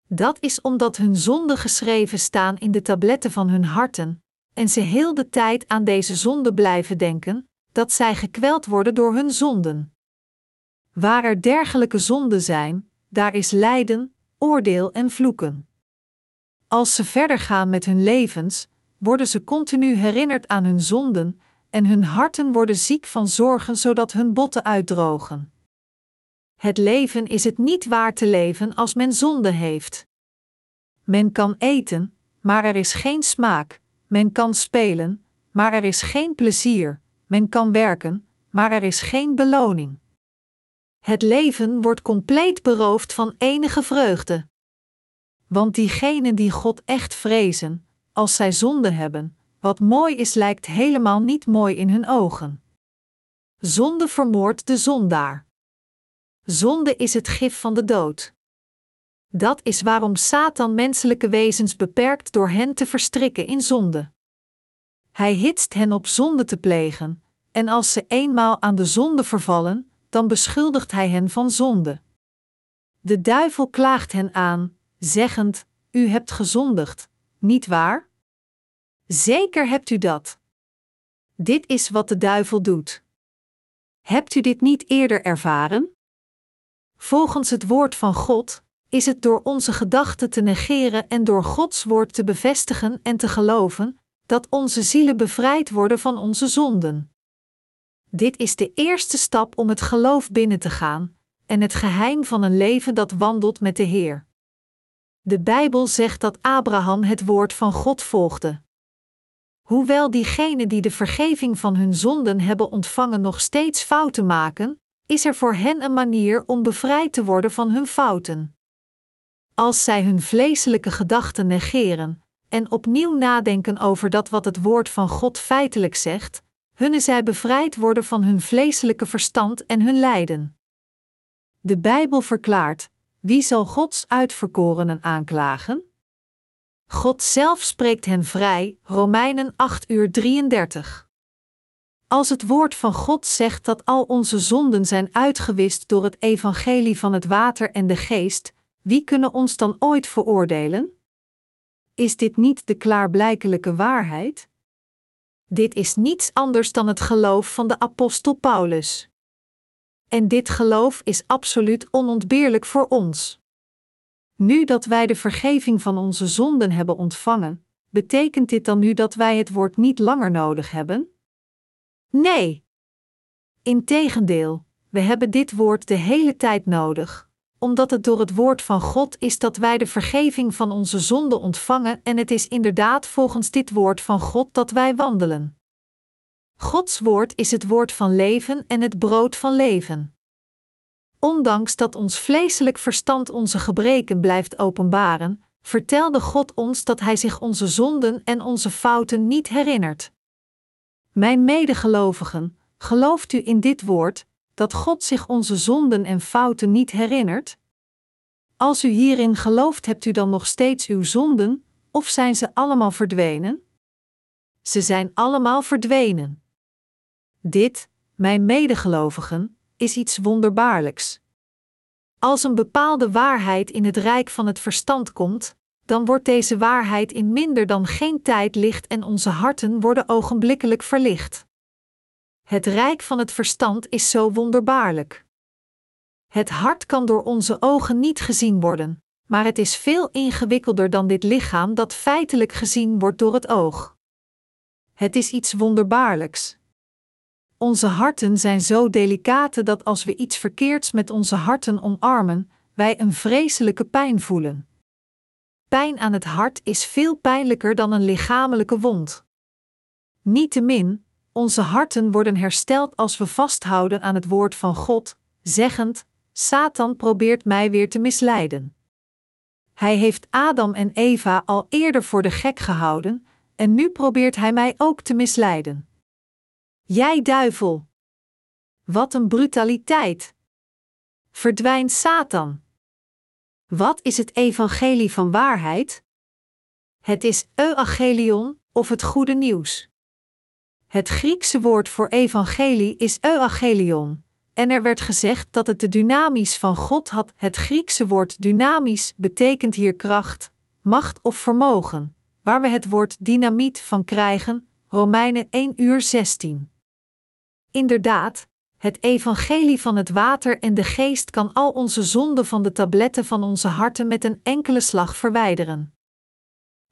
Dat is omdat hun zonden geschreven staan in de tabletten van hun harten, en ze heel de tijd aan deze zonde blijven denken, dat zij gekweld worden door hun zonden. Waar er dergelijke zonden zijn, daar is lijden, oordeel en vloeken. Als ze verder gaan met hun levens, worden ze continu herinnerd aan hun zonden, en hun harten worden ziek van zorgen zodat hun botten uitdrogen. Het leven is het niet waar te leven als men zonde heeft. Men kan eten, maar er is geen smaak, men kan spelen, maar er is geen plezier, men kan werken, maar er is geen beloning. Het leven wordt compleet beroofd van enige vreugde. Want diegenen die God echt vrezen, als zij zonde hebben, wat mooi is lijkt helemaal niet mooi in hun ogen. Zonde vermoordt de zondaar. Zonde is het gif van de dood. Dat is waarom Satan menselijke wezens beperkt door hen te verstrikken in zonde. Hij hitst hen op zonde te plegen, en als ze eenmaal aan de zonde vervallen, dan beschuldigt hij hen van zonde. De duivel klaagt hen aan, zeggend: U hebt gezondigd, niet waar? Zeker hebt u dat. Dit is wat de duivel doet. Hebt u dit niet eerder ervaren? Volgens het woord van God is het door onze gedachten te negeren en door Gods woord te bevestigen en te geloven dat onze zielen bevrijd worden van onze zonden. Dit is de eerste stap om het geloof binnen te gaan en het geheim van een leven dat wandelt met de Heer. De Bijbel zegt dat Abraham het woord van God volgde. Hoewel diegenen die de vergeving van hun zonden hebben ontvangen nog steeds fouten maken, is er voor hen een manier om bevrijd te worden van hun fouten. Als zij hun vleeselijke gedachten negeren en opnieuw nadenken over dat wat het woord van God feitelijk zegt, hunnen zij bevrijd worden van hun vleeselijke verstand en hun lijden. De Bijbel verklaart: wie zal Gods uitverkorenen aanklagen? God zelf spreekt hen vrij, Romeinen 8 uur 33. Als het woord van God zegt dat al onze zonden zijn uitgewist door het evangelie van het water en de geest, wie kunnen ons dan ooit veroordelen? Is dit niet de klaarblijkelijke waarheid? Dit is niets anders dan het geloof van de apostel Paulus. En dit geloof is absoluut onontbeerlijk voor ons. Nu dat wij de vergeving van onze zonden hebben ontvangen, betekent dit dan nu dat wij het woord niet langer nodig hebben? Nee. Integendeel, we hebben dit woord de hele tijd nodig, omdat het door het woord van God is dat wij de vergeving van onze zonden ontvangen en het is inderdaad volgens dit woord van God dat wij wandelen. Gods woord is het woord van leven en het brood van leven. Ondanks dat ons vleeselijk verstand onze gebreken blijft openbaren, vertelde God ons dat Hij zich onze zonden en onze fouten niet herinnert. Mijn medegelovigen, gelooft u in dit woord, dat God zich onze zonden en fouten niet herinnert? Als u hierin gelooft, hebt u dan nog steeds uw zonden, of zijn ze allemaal verdwenen? Ze zijn allemaal verdwenen. Dit, mijn medegelovigen, is iets wonderbaarlijks. Als een bepaalde waarheid in het rijk van het verstand komt, dan wordt deze waarheid in minder dan geen tijd licht en onze harten worden ogenblikkelijk verlicht. Het rijk van het verstand is zo wonderbaarlijk. Het hart kan door onze ogen niet gezien worden, maar het is veel ingewikkelder dan dit lichaam dat feitelijk gezien wordt door het oog. Het is iets wonderbaarlijks. Onze harten zijn zo delicate dat als we iets verkeerds met onze harten omarmen, wij een vreselijke pijn voelen. Pijn aan het hart is veel pijnlijker dan een lichamelijke wond. Niettemin, onze harten worden hersteld als we vasthouden aan het woord van God, zeggend: Satan probeert mij weer te misleiden. Hij heeft Adam en Eva al eerder voor de gek gehouden, en nu probeert hij mij ook te misleiden. Jij duivel! Wat een brutaliteit! Verdwijn Satan! Wat is het evangelie van waarheid? Het is euangelion of het goede nieuws. Het Griekse woord voor evangelie is euangelion, en er werd gezegd dat het de dynamis van God had. Het Griekse woord dynamisch betekent hier kracht, macht of vermogen, waar we het woord dynamiet van krijgen, Romeinen 1 uur 16. Inderdaad, het evangelie van het water en de geest kan al onze zonden van de tabletten van onze harten met een enkele slag verwijderen.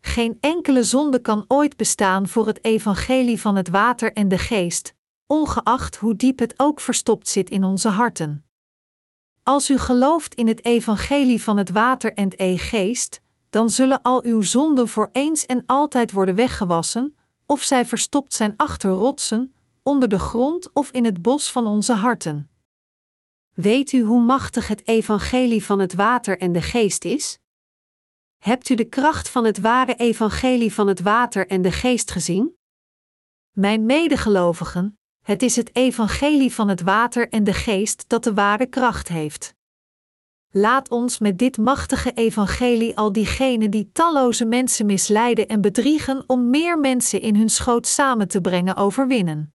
Geen enkele zonde kan ooit bestaan voor het evangelie van het water en de geest, ongeacht hoe diep het ook verstopt zit in onze harten. Als u gelooft in het evangelie van het water en de geest, dan zullen al uw zonden voor eens en altijd worden weggewassen, of zij verstopt zijn achter rotsen, onder de grond of in het bos van onze harten. Weet u hoe machtig het evangelie van het water en de geest is? Hebt u de kracht van het ware evangelie van het water en de geest gezien? Mijn medegelovigen, het is het evangelie van het water en de geest dat de ware kracht heeft. Laat ons met dit machtige evangelie al diegenen die talloze mensen misleiden en bedriegen om meer mensen in hun schoot samen te brengen overwinnen.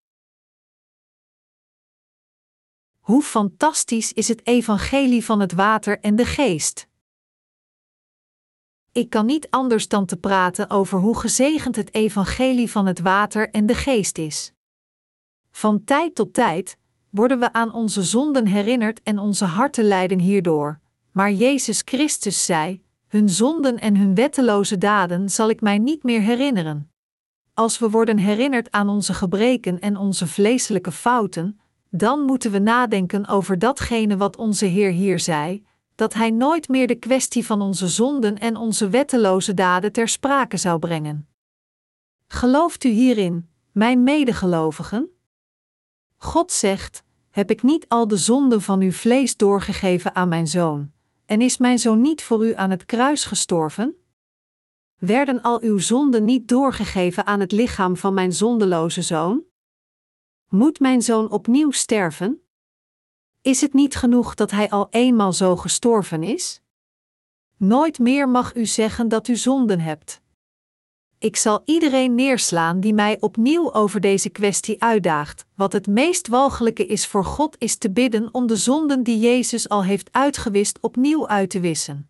Hoe fantastisch is het evangelie van het water en de geest? Ik kan niet anders dan te praten over hoe gezegend het evangelie van het water en de geest is. Van tijd tot tijd worden we aan onze zonden herinnerd en onze harten lijden hierdoor. Maar Jezus Christus zei: Hun zonden en hun wetteloze daden zal ik mij niet meer herinneren. Als we worden herinnerd aan onze gebreken en onze vleeselijke fouten, dan moeten we nadenken over datgene wat onze Heer hier zei: dat Hij nooit meer de kwestie van onze zonden en onze wetteloze daden ter sprake zou brengen. Gelooft u hierin, mijn medegelovigen? God zegt: Heb ik niet al de zonden van uw vlees doorgegeven aan mijn zoon? En is mijn zoon niet voor u aan het kruis gestorven? Werden al uw zonden niet doorgegeven aan het lichaam van mijn zondeloze zoon? Moet mijn zoon opnieuw sterven? Is het niet genoeg dat hij al eenmaal zo gestorven is? Nooit meer mag u zeggen dat u zonden hebt. Ik zal iedereen neerslaan die mij opnieuw over deze kwestie uitdaagt. Wat het meest walgelijke is voor God is te bidden om de zonden die Jezus al heeft uitgewist opnieuw uit te wissen.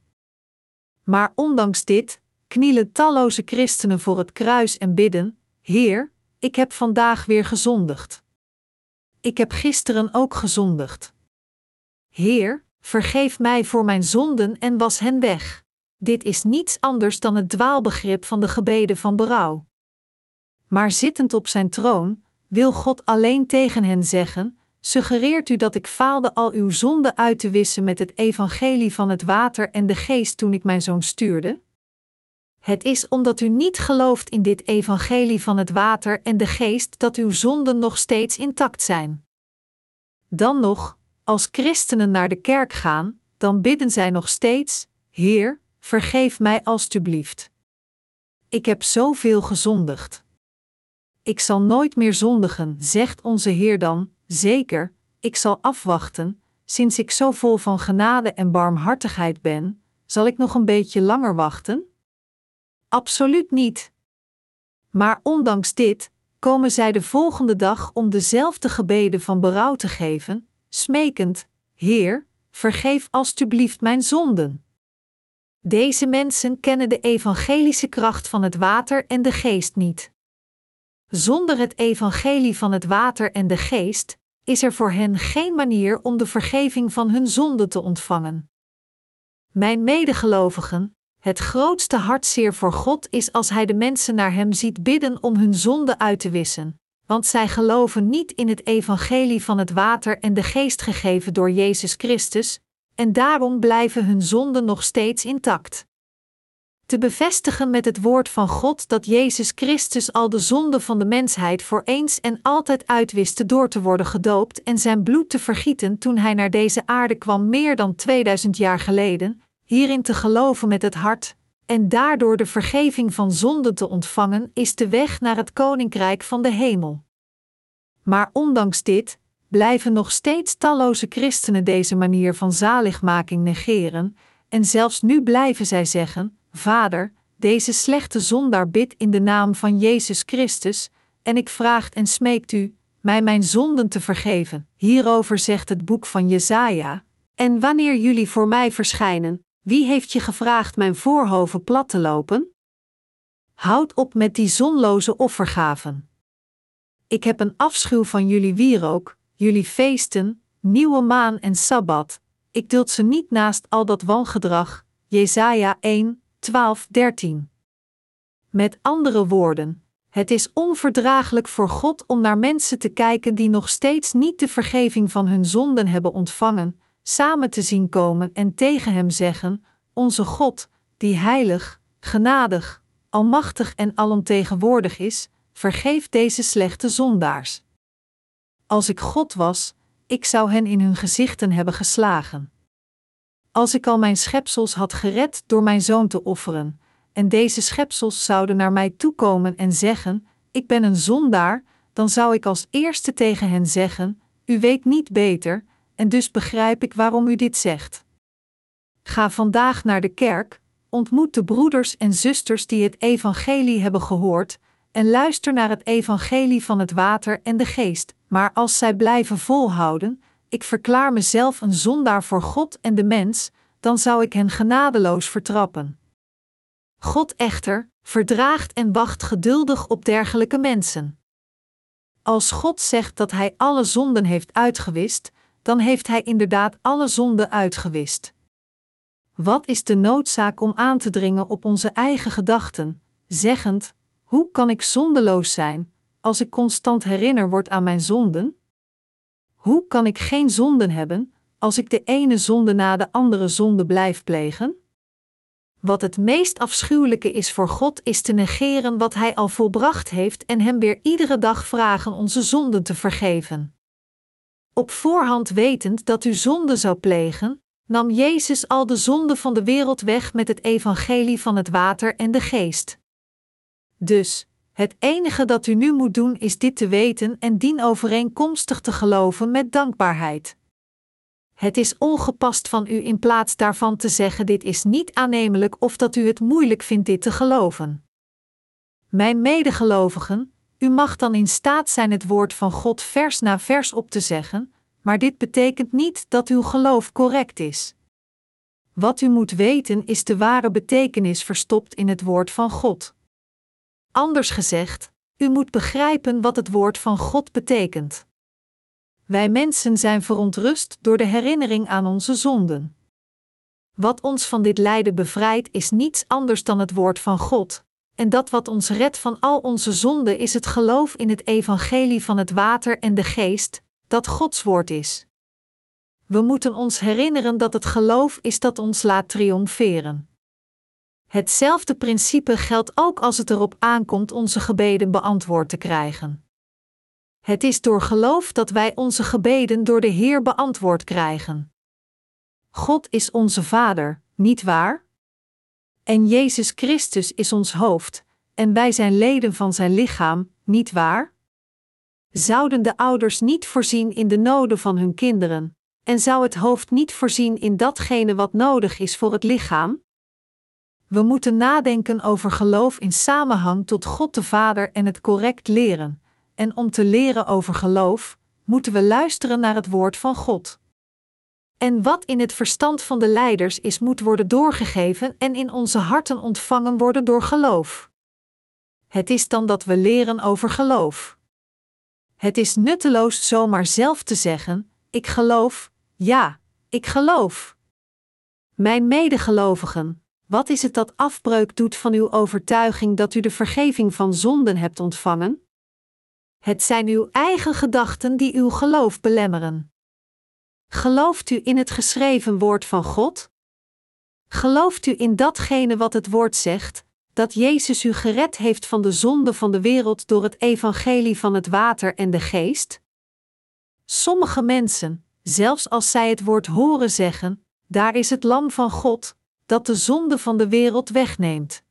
Maar ondanks dit knielen talloze christenen voor het kruis en bidden: Heer, ik heb vandaag weer gezondigd. Ik heb gisteren ook gezondigd. Heer, vergeef mij voor mijn zonden en was hen weg. Dit is niets anders dan het dwaalbegrip van de gebeden van berouw. Maar zittend op zijn troon, wil God alleen tegen hen zeggen: Suggereert u dat ik faalde al uw zonden uit te wissen met het evangelie van het water en de geest toen ik mijn zoon stuurde? Het is omdat u niet gelooft in dit evangelie van het water en de geest dat uw zonden nog steeds intact zijn. Dan nog, als christenen naar de kerk gaan, dan bidden zij nog steeds: Heer, vergeef mij alstublieft. Ik heb zoveel gezondigd. Ik zal nooit meer zondigen, zegt onze Heer dan, zeker, ik zal afwachten, sinds ik zo vol van genade en barmhartigheid ben, zal ik nog een beetje langer wachten? Absoluut niet. Maar ondanks dit, komen zij de volgende dag om dezelfde gebeden van berouw te geven, smekend: Heer, vergeef alstublieft mijn zonden. Deze mensen kennen de evangelische kracht van het water en de geest niet. Zonder het evangelie van het water en de geest is er voor hen geen manier om de vergeving van hun zonden te ontvangen. Mijn medegelovigen, het grootste hartzeer voor God is als Hij de mensen naar Hem ziet bidden om hun zonde uit te wissen, want zij geloven niet in het evangelie van het water en de geest gegeven door Jezus Christus, en daarom blijven hun zonden nog steeds intact. Te bevestigen met het woord van God dat Jezus Christus al de zonde van de mensheid voor eens en altijd uitwiste door te worden gedoopt en zijn bloed te vergieten toen hij naar deze aarde kwam meer dan 2000 jaar geleden, hierin te geloven met het hart, en daardoor de vergeving van zonden te ontvangen, is de weg naar het koninkrijk van de hemel. Maar ondanks dit, blijven nog steeds talloze christenen deze manier van zaligmaking negeren, en zelfs nu blijven zij zeggen: Vader, deze slechte zondaar bidt in de naam van Jezus Christus, en ik vraag en smeekt u, mij mijn zonden te vergeven. Hierover zegt het boek van Jesaja: En wanneer jullie voor mij verschijnen, wie heeft je gevraagd mijn voorhoven plat te lopen? Houd op met die zonloze offergaven. Ik heb een afschuw van jullie wierook, jullie feesten, nieuwe maan en sabbat. Ik duld ze niet naast al dat wangedrag. Jesaja 1, 12, 13. Met andere woorden, het is onverdraaglijk voor God om naar mensen te kijken die nog steeds niet de vergeving van hun zonden hebben ontvangen, samen te zien komen en tegen Hem zeggen: Onze God, die heilig, genadig, almachtig en alomtegenwoordig is, vergeef deze slechte zondaars. Als ik God was, ik zou hen in hun gezichten hebben geslagen. Als ik al mijn schepsels had gered door mijn zoon te offeren, en deze schepsels zouden naar mij toekomen en zeggen: Ik ben een zondaar, dan zou ik als eerste tegen hen zeggen: U weet niet beter, en dus begrijp ik waarom u dit zegt. Ga vandaag naar de kerk, ontmoet de broeders en zusters die het evangelie hebben gehoord, en luister naar het evangelie van het water en de geest, maar als zij blijven volhouden, ik verklaar mezelf een zondaar voor God en de mens, dan zou ik hen genadeloos vertrappen. God echter verdraagt en wacht geduldig op dergelijke mensen. Als God zegt dat Hij alle zonden heeft uitgewist, dan heeft Hij inderdaad alle zonden uitgewist. Wat is de noodzaak om aan te dringen op onze eigen gedachten, zeggend: Hoe kan ik zondeloos zijn, als ik constant herinner word aan mijn zonden? Hoe kan ik geen zonden hebben, als ik de ene zonde na de andere zonde blijf plegen? Wat het meest afschuwelijke is voor God is te negeren wat Hij al volbracht heeft en Hem weer iedere dag vragen onze zonden te vergeven. Op voorhand wetend dat u zonde zou plegen, nam Jezus al de zonde van de wereld weg met het evangelie van het water en de geest. Dus, het enige dat u nu moet doen is dit te weten en dien overeenkomstig te geloven met dankbaarheid. Het is ongepast van u in plaats daarvan te zeggen: dit is niet aannemelijk of dat u het moeilijk vindt dit te geloven. Mijn medegelovigen, u mag dan in staat zijn het woord van God vers na vers op te zeggen, maar dit betekent niet dat uw geloof correct is. Wat u moet weten is de ware betekenis verstopt in het woord van God. Anders gezegd, u moet begrijpen wat het woord van God betekent. Wij mensen zijn verontrust door de herinnering aan onze zonden. Wat ons van dit lijden bevrijdt is niets anders dan het woord van God, en dat wat ons redt van al onze zonden is het geloof in het evangelie van het water en de geest, dat Gods woord is. We moeten ons herinneren dat het geloof is dat ons laat triomferen. Hetzelfde principe geldt ook als het erop aankomt onze gebeden beantwoord te krijgen. Het is door geloof dat wij onze gebeden door de Heer beantwoord krijgen. God is onze Vader, niet waar? En Jezus Christus is ons hoofd, en wij zijn leden van zijn lichaam, niet waar? Zouden de ouders niet voorzien in de noden van hun kinderen, en zou het hoofd niet voorzien in datgene wat nodig is voor het lichaam? We moeten nadenken over geloof in samenhang tot God de Vader en het correct leren. En om te leren over geloof, moeten we luisteren naar het woord van God. En wat in het verstand van de leiders is, moet worden doorgegeven en in onze harten ontvangen worden door geloof. Het is dan dat we leren over geloof. Het is nutteloos zomaar zelf te zeggen: Ik geloof, ja, ik geloof. Mijn medegelovigen, wat is het dat afbreuk doet van uw overtuiging dat u de vergeving van zonden hebt ontvangen? Het zijn uw eigen gedachten die uw geloof belemmeren. Gelooft u in het geschreven woord van God? Gelooft u in datgene wat het woord zegt, dat Jezus u gered heeft van de zonde van de wereld door het evangelie van het water en de geest? Sommige mensen, zelfs als zij het woord horen zeggen, daar is het lam van God, dat de zonde van de wereld wegneemt.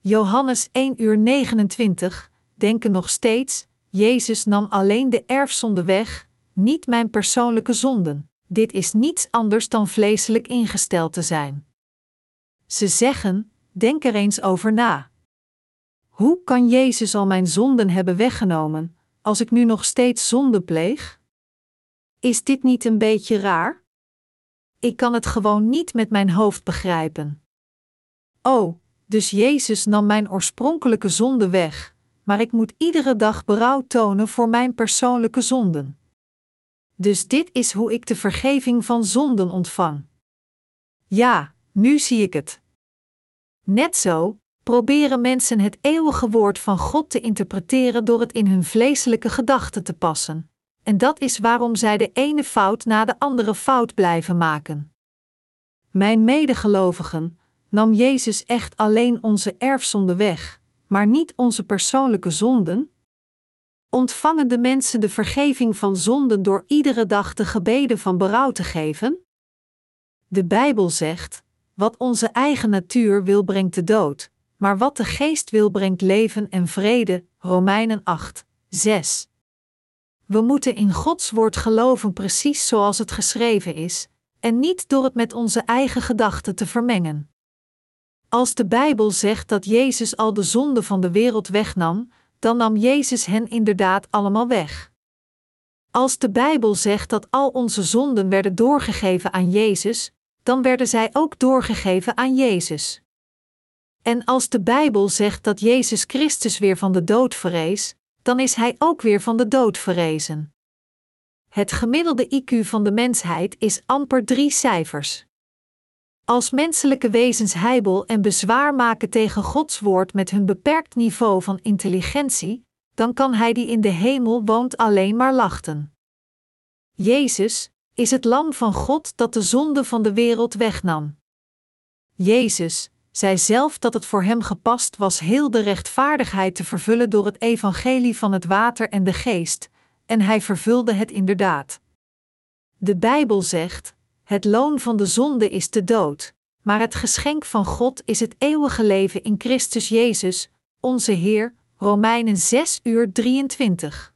Johannes 1 uur 29 denken nog steeds, Jezus nam alleen de erfzonde weg, niet mijn persoonlijke zonden. Dit is niets anders dan vleeselijk ingesteld te zijn. Ze zeggen: denk er eens over na. Hoe kan Jezus al mijn zonden hebben weggenomen, als ik nu nog steeds zonde pleeg? Is dit niet een beetje raar? Ik kan het gewoon niet met mijn hoofd begrijpen. Oh, dus Jezus nam mijn oorspronkelijke zonde weg, maar ik moet iedere dag berouw tonen voor mijn persoonlijke zonden. Dus dit is hoe ik de vergeving van zonden ontvang. Ja, nu zie ik het. Net zo, proberen mensen het eeuwige woord van God te interpreteren door het in hun vleeselijke gedachten te passen. En dat is waarom zij de ene fout na de andere fout blijven maken. Mijn medegelovigen, nam Jezus echt alleen onze erfzonde weg, maar niet onze persoonlijke zonden? Ontvangen de mensen de vergeving van zonden door iedere dag de gebeden van berouw te geven? De Bijbel zegt: wat onze eigen natuur wil brengt de dood, maar wat de geest wil brengt leven en vrede. Romeinen 8, 6. We moeten in Gods woord geloven precies zoals het geschreven is, en niet door het met onze eigen gedachten te vermengen. Als de Bijbel zegt dat Jezus al de zonde van de wereld wegnam, dan nam Jezus hen inderdaad allemaal weg. Als de Bijbel zegt dat al onze zonden werden doorgegeven aan Jezus, dan werden zij ook doorgegeven aan Jezus. En als de Bijbel zegt dat Jezus Christus weer van de dood verrees, dan is Hij ook weer van de dood verrezen. Het gemiddelde IQ van de mensheid is amper drie cijfers. Als menselijke wezens heibel en bezwaar maken tegen Gods woord met hun beperkt niveau van intelligentie, dan kan Hij die in de hemel woont alleen maar lachten. Jezus is het Lam van God dat de zonde van de wereld wegnam. Jezus zei zelf dat het voor hem gepast was heel de rechtvaardigheid te vervullen door het evangelie van het water en de geest, en hij vervulde het inderdaad. De Bijbel zegt: Het loon van de zonde is de dood, maar het geschenk van God is het eeuwige leven in Christus Jezus, onze Heer. Romeinen 6 uur 23.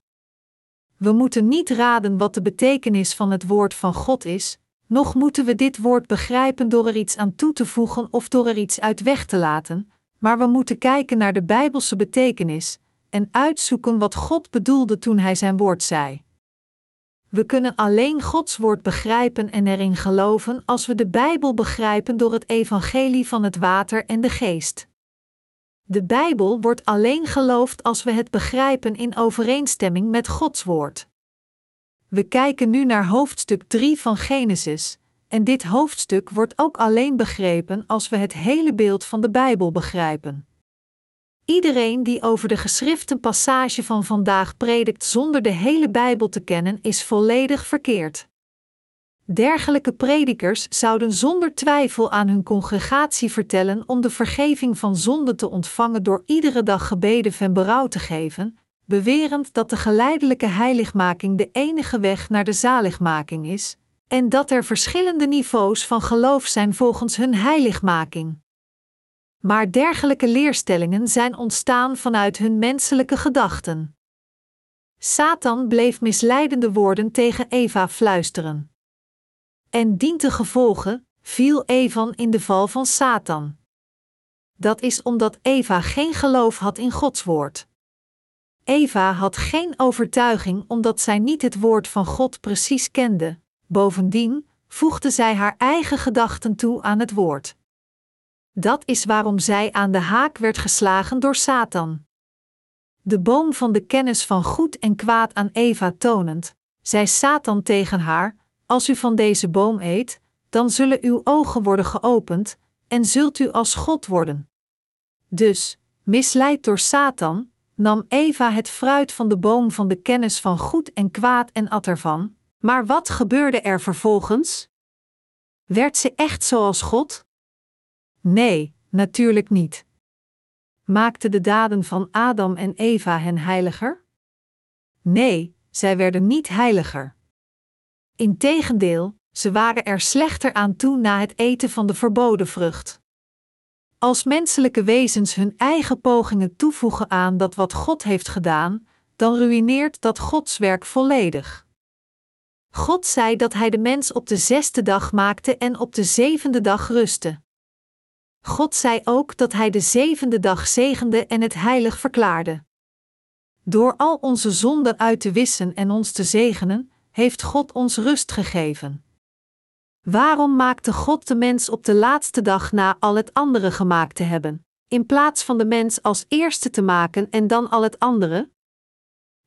We moeten niet raden wat de betekenis van het woord van God is, noch moeten we dit woord begrijpen door er iets aan toe te voegen of door er iets uit weg te laten, maar we moeten kijken naar de Bijbelse betekenis en uitzoeken wat God bedoelde toen Hij zijn woord zei. We kunnen alleen Gods woord begrijpen en erin geloven als we de Bijbel begrijpen door het evangelie van het water en de geest. De Bijbel wordt alleen geloofd als we het begrijpen in overeenstemming met Gods woord. We kijken nu naar hoofdstuk 3 van Genesis, en dit hoofdstuk wordt ook alleen begrepen als we het hele beeld van de Bijbel begrijpen. Iedereen die over de geschriften passage van vandaag predikt zonder de hele Bijbel te kennen, is volledig verkeerd. Dergelijke predikers zouden zonder twijfel aan hun congregatie vertellen om de vergeving van zonde te ontvangen door iedere dag gebeden van berouw te geven, bewerend dat de geleidelijke heiligmaking de enige weg naar de zaligmaking is, en dat er verschillende niveaus van geloof zijn volgens hun heiligmaking. Maar dergelijke leerstellingen zijn ontstaan vanuit hun menselijke gedachten. Satan bleef misleidende woorden tegen Eva fluisteren. En dient te gevolgen, viel Evan in de val van Satan. Dat is omdat Eva geen geloof had in Gods woord. Eva had geen overtuiging omdat zij niet het woord van God precies kende. Bovendien voegde zij haar eigen gedachten toe aan het woord. Dat is waarom zij aan de haak werd geslagen door Satan. De boom van de kennis van goed en kwaad aan Eva tonend, zei Satan tegen haar: Als u van deze boom eet, dan zullen uw ogen worden geopend en zult u als God worden. Dus, misleid door Satan, nam Eva het fruit van de boom van de kennis van goed en kwaad en at ervan. Maar wat gebeurde er vervolgens? Werd ze echt zoals God? Nee, natuurlijk niet. Maakten de daden van Adam en Eva hen heiliger? Nee, zij werden niet heiliger. Integendeel, ze waren er slechter aan toe na het eten van de verboden vrucht. Als menselijke wezens hun eigen pogingen toevoegen aan dat wat God heeft gedaan, dan ruïneert dat Gods werk volledig. God zei dat Hij de mens op de zesde dag maakte en op de zevende dag rustte. God zei ook dat Hij de zevende dag zegende en het heilig verklaarde. Door al onze zonden uit te wissen en ons te zegenen, heeft God ons rust gegeven. Waarom maakte God de mens op de laatste dag na al het andere gemaakt te hebben, in plaats van de mens als eerste te maken en dan al het andere?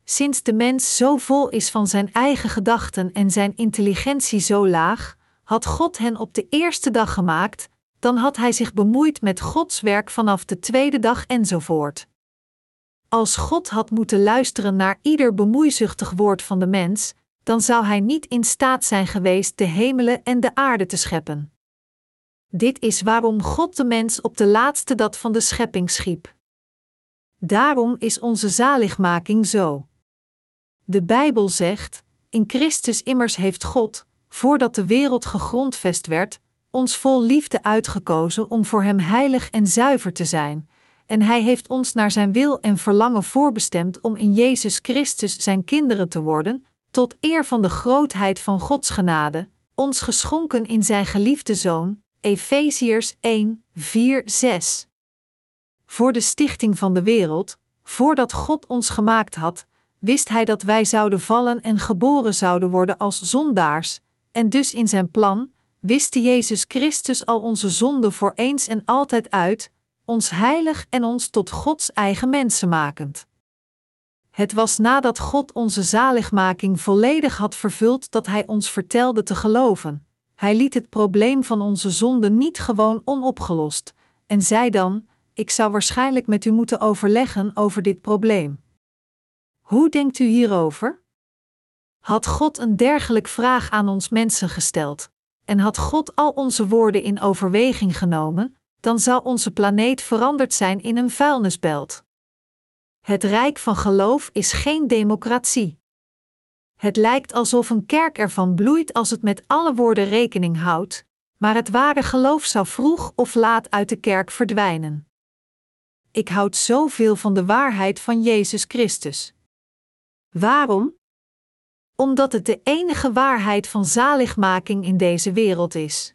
Sinds de mens zo vol is van zijn eigen gedachten en zijn intelligentie zo laag, had God hen op de eerste dag gemaakt, dan had hij zich bemoeid met Gods werk vanaf de tweede dag enzovoort. Als God had moeten luisteren naar ieder bemoeizuchtig woord van de mens, dan zou hij niet in staat zijn geweest de hemelen en de aarde te scheppen. Dit is waarom God de mens op de laatste dat van de schepping schiep. Daarom is onze zaligmaking zo. De Bijbel zegt: In Christus immers heeft God, voordat de wereld gegrondvest werd, ons vol liefde uitgekozen om voor Hem heilig en zuiver te zijn, en Hij heeft ons naar Zijn wil en verlangen voorbestemd om in Jezus Christus Zijn kinderen te worden, tot eer van de grootheid van Gods genade, ons geschonken in Zijn geliefde Zoon, Efeziërs 1, 4, 6. Voor de stichting van de wereld, voordat God ons gemaakt had, wist Hij dat wij zouden vallen en geboren zouden worden als zondaars, en dus in Zijn plan, wist Jezus Christus al onze zonden voor eens en altijd uit, ons heilig en ons tot Gods eigen mensen makend. Het was nadat God onze zaligmaking volledig had vervuld dat Hij ons vertelde te geloven. Hij liet het probleem van onze zonde niet gewoon onopgelost, en zei dan: Ik zou waarschijnlijk met u moeten overleggen over dit probleem. Hoe denkt u hierover? Had God een dergelijk vraag aan ons mensen gesteld, en had God al onze woorden in overweging genomen, dan zou onze planeet veranderd zijn in een vuilnisbelt. Het rijk van geloof is geen democratie. Het lijkt alsof een kerk ervan bloeit als het met alle woorden rekening houdt, maar het ware geloof zou vroeg of laat uit de kerk verdwijnen. Ik houd zoveel van de waarheid van Jezus Christus. Waarom? Omdat het de enige waarheid van zaligmaking in deze wereld is.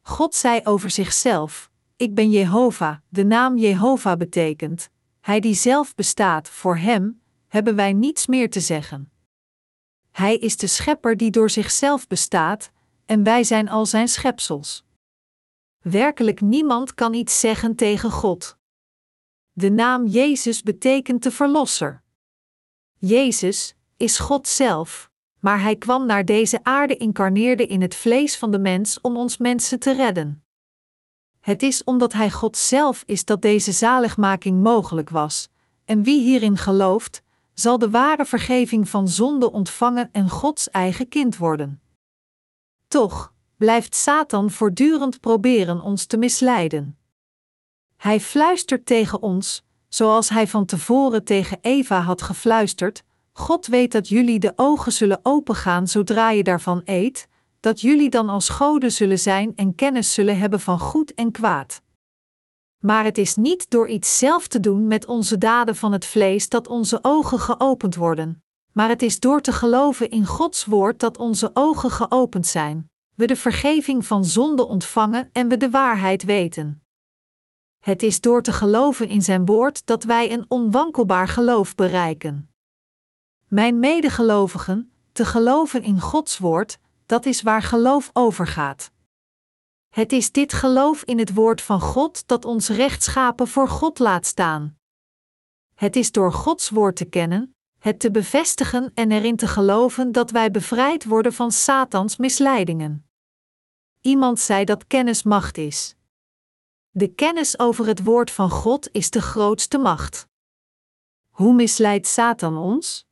God zei over zichzelf: Ik ben Jehovah, de naam Jehovah betekent, Hij die zelf bestaat, voor Hem hebben wij niets meer te zeggen. Hij is de schepper die door zichzelf bestaat, en wij zijn al zijn schepsels. Werkelijk niemand kan iets zeggen tegen God. De naam Jezus betekent de Verlosser. Jezus is God zelf, maar hij kwam naar deze aarde incarneerde in het vlees van de mens om ons mensen te redden. Het is omdat hij God zelf is dat deze zaligmaking mogelijk was, en wie hierin gelooft, zal de ware vergeving van zonde ontvangen en Gods eigen kind worden. Toch blijft Satan voortdurend proberen ons te misleiden. Hij fluistert tegen ons, zoals hij van tevoren tegen Eva had gefluisterd: God weet dat jullie de ogen zullen opengaan zodra je daarvan eet, dat jullie dan als goden zullen zijn en kennis zullen hebben van goed en kwaad. Maar het is niet door iets zelf te doen met onze daden van het vlees dat onze ogen geopend worden, maar het is door te geloven in Gods woord dat onze ogen geopend zijn, we de vergeving van zonde ontvangen en we de waarheid weten. Het is door te geloven in Zijn woord dat wij een onwankelbaar geloof bereiken. Mijn medegelovigen, te geloven in Gods woord, dat is waar geloof overgaat. Het is dit geloof in het woord van God dat ons rechtschapen voor God laat staan. Het is door Gods woord te kennen, het te bevestigen en erin te geloven dat wij bevrijd worden van Satans misleidingen. Iemand zei dat kennis macht is. De kennis over het woord van God is de grootste macht. Hoe misleidt Satan ons?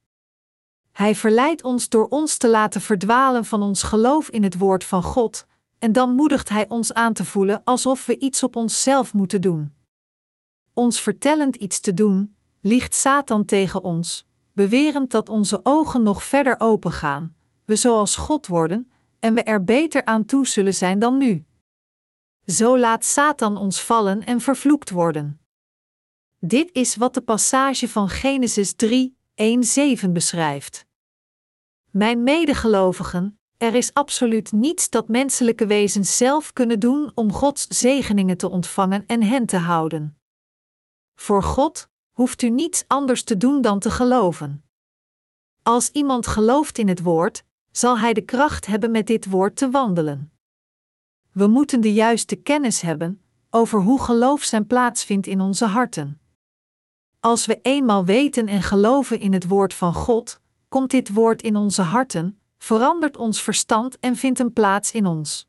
Hij verleidt ons door ons te laten verdwalen van ons geloof in het woord van God, en dan moedigt hij ons aan te voelen alsof we iets op onszelf moeten doen. Ons vertellend iets te doen, liegt Satan tegen ons, bewerend dat onze ogen nog verder opengaan, we zoals God worden en we er beter aan toe zullen zijn dan nu. Zo laat Satan ons vallen en vervloekt worden. Dit is wat de passage van Genesis 3, 1-7 beschrijft. Mijn medegelovigen, er is absoluut niets dat menselijke wezens zelf kunnen doen om Gods zegeningen te ontvangen en hen te houden. Voor God hoeft u niets anders te doen dan te geloven. Als iemand gelooft in het woord, zal hij de kracht hebben met dit woord te wandelen. We moeten de juiste kennis hebben over hoe geloof zijn plaats vindt in onze harten. Als we eenmaal weten en geloven in het woord van God, komt dit woord in onze harten, verandert ons verstand en vindt een plaats in ons.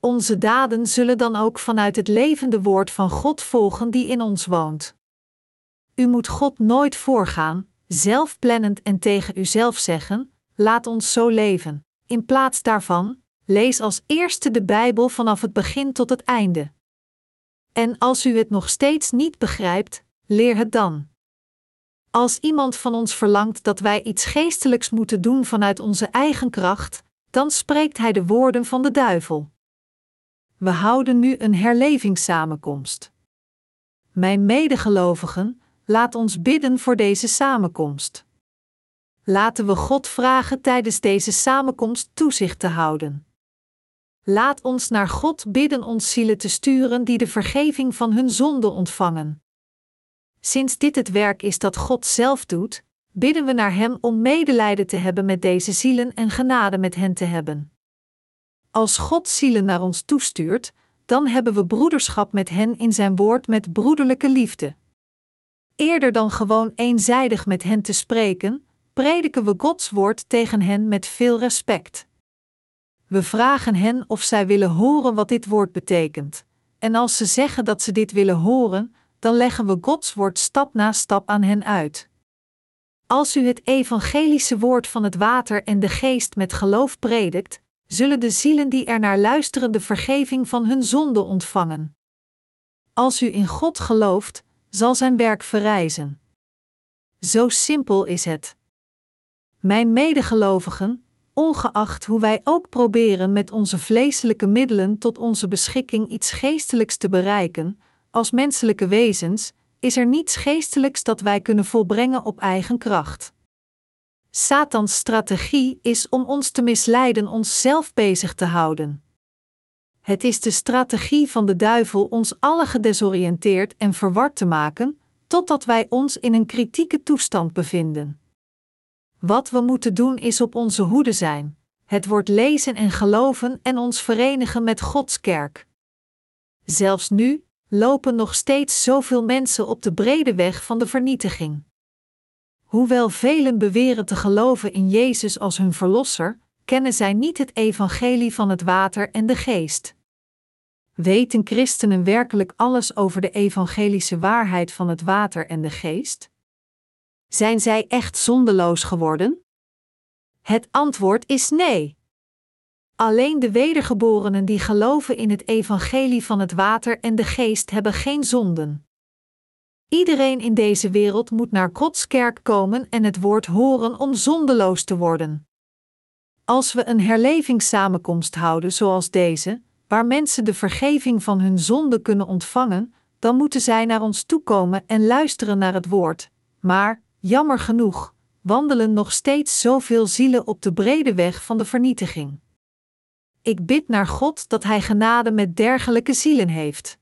Onze daden zullen dan ook vanuit het levende woord van God volgen die in ons woont. U moet God nooit voorgaan, zelfplannend en tegen uzelf zeggen: laat ons zo leven. In plaats daarvan, lees als eerste de Bijbel vanaf het begin tot het einde. En als u het nog steeds niet begrijpt, leer het dan. Als iemand van ons verlangt dat wij iets geestelijks moeten doen vanuit onze eigen kracht, dan spreekt hij de woorden van de duivel. We houden nu een herlevingssamenkomst. Mijn medegelovigen, laat ons bidden voor deze samenkomst. Laten we God vragen tijdens deze samenkomst toezicht te houden. Laat ons naar God bidden ons zielen te sturen die de vergeving van hun zonde ontvangen. Sinds dit het werk is dat God zelf doet, bidden we naar Hem om medelijden te hebben met deze zielen en genade met hen te hebben. Als God zielen naar ons toestuurt, dan hebben we broederschap met hen in Zijn woord met broederlijke liefde. Eerder dan gewoon eenzijdig met hen te spreken, prediken we Gods woord tegen hen met veel respect. We vragen hen of zij willen horen wat dit woord betekent. En als ze zeggen dat ze dit willen horen, dan leggen we Gods woord stap na stap aan hen uit. Als u het evangelische woord van het water en de geest met geloof predikt, zullen de zielen die er naar luisteren de vergeving van hun zonde ontvangen. Als u in God gelooft, zal zijn werk verrijzen. Zo simpel is het. Mijn medegelovigen, ongeacht hoe wij ook proberen met onze vleeselijke middelen tot onze beschikking iets geestelijks te bereiken, als menselijke wezens, is er niets geestelijks dat wij kunnen volbrengen op eigen kracht. Satans strategie is om ons te misleiden onszelf bezig te houden. Het is de strategie van de duivel ons alle gedesoriënteerd en verward te maken, totdat wij ons in een kritieke toestand bevinden. Wat we moeten doen is op onze hoede zijn, het woord lezen en geloven en ons verenigen met Gods kerk. Zelfs nu lopen nog steeds zoveel mensen op de brede weg van de vernietiging. Hoewel velen beweren te geloven in Jezus als hun verlosser, kennen zij niet het evangelie van het water en de geest. Weten christenen werkelijk alles over de evangelische waarheid van het water en de geest? Zijn zij echt zondeloos geworden? Het antwoord is nee. Alleen de wedergeborenen die geloven in het evangelie van het water en de geest hebben geen zonden. Iedereen in deze wereld moet naar Gods kerk komen en het woord horen om zondeloos te worden. Als we een herlevingssamenkomst houden zoals deze, waar mensen de vergeving van hun zonde kunnen ontvangen, dan moeten zij naar ons toekomen en luisteren naar het woord. Maar, jammer genoeg, wandelen nog steeds zoveel zielen op de brede weg van de vernietiging. Ik bid naar God dat Hij genade met dergelijke zielen heeft.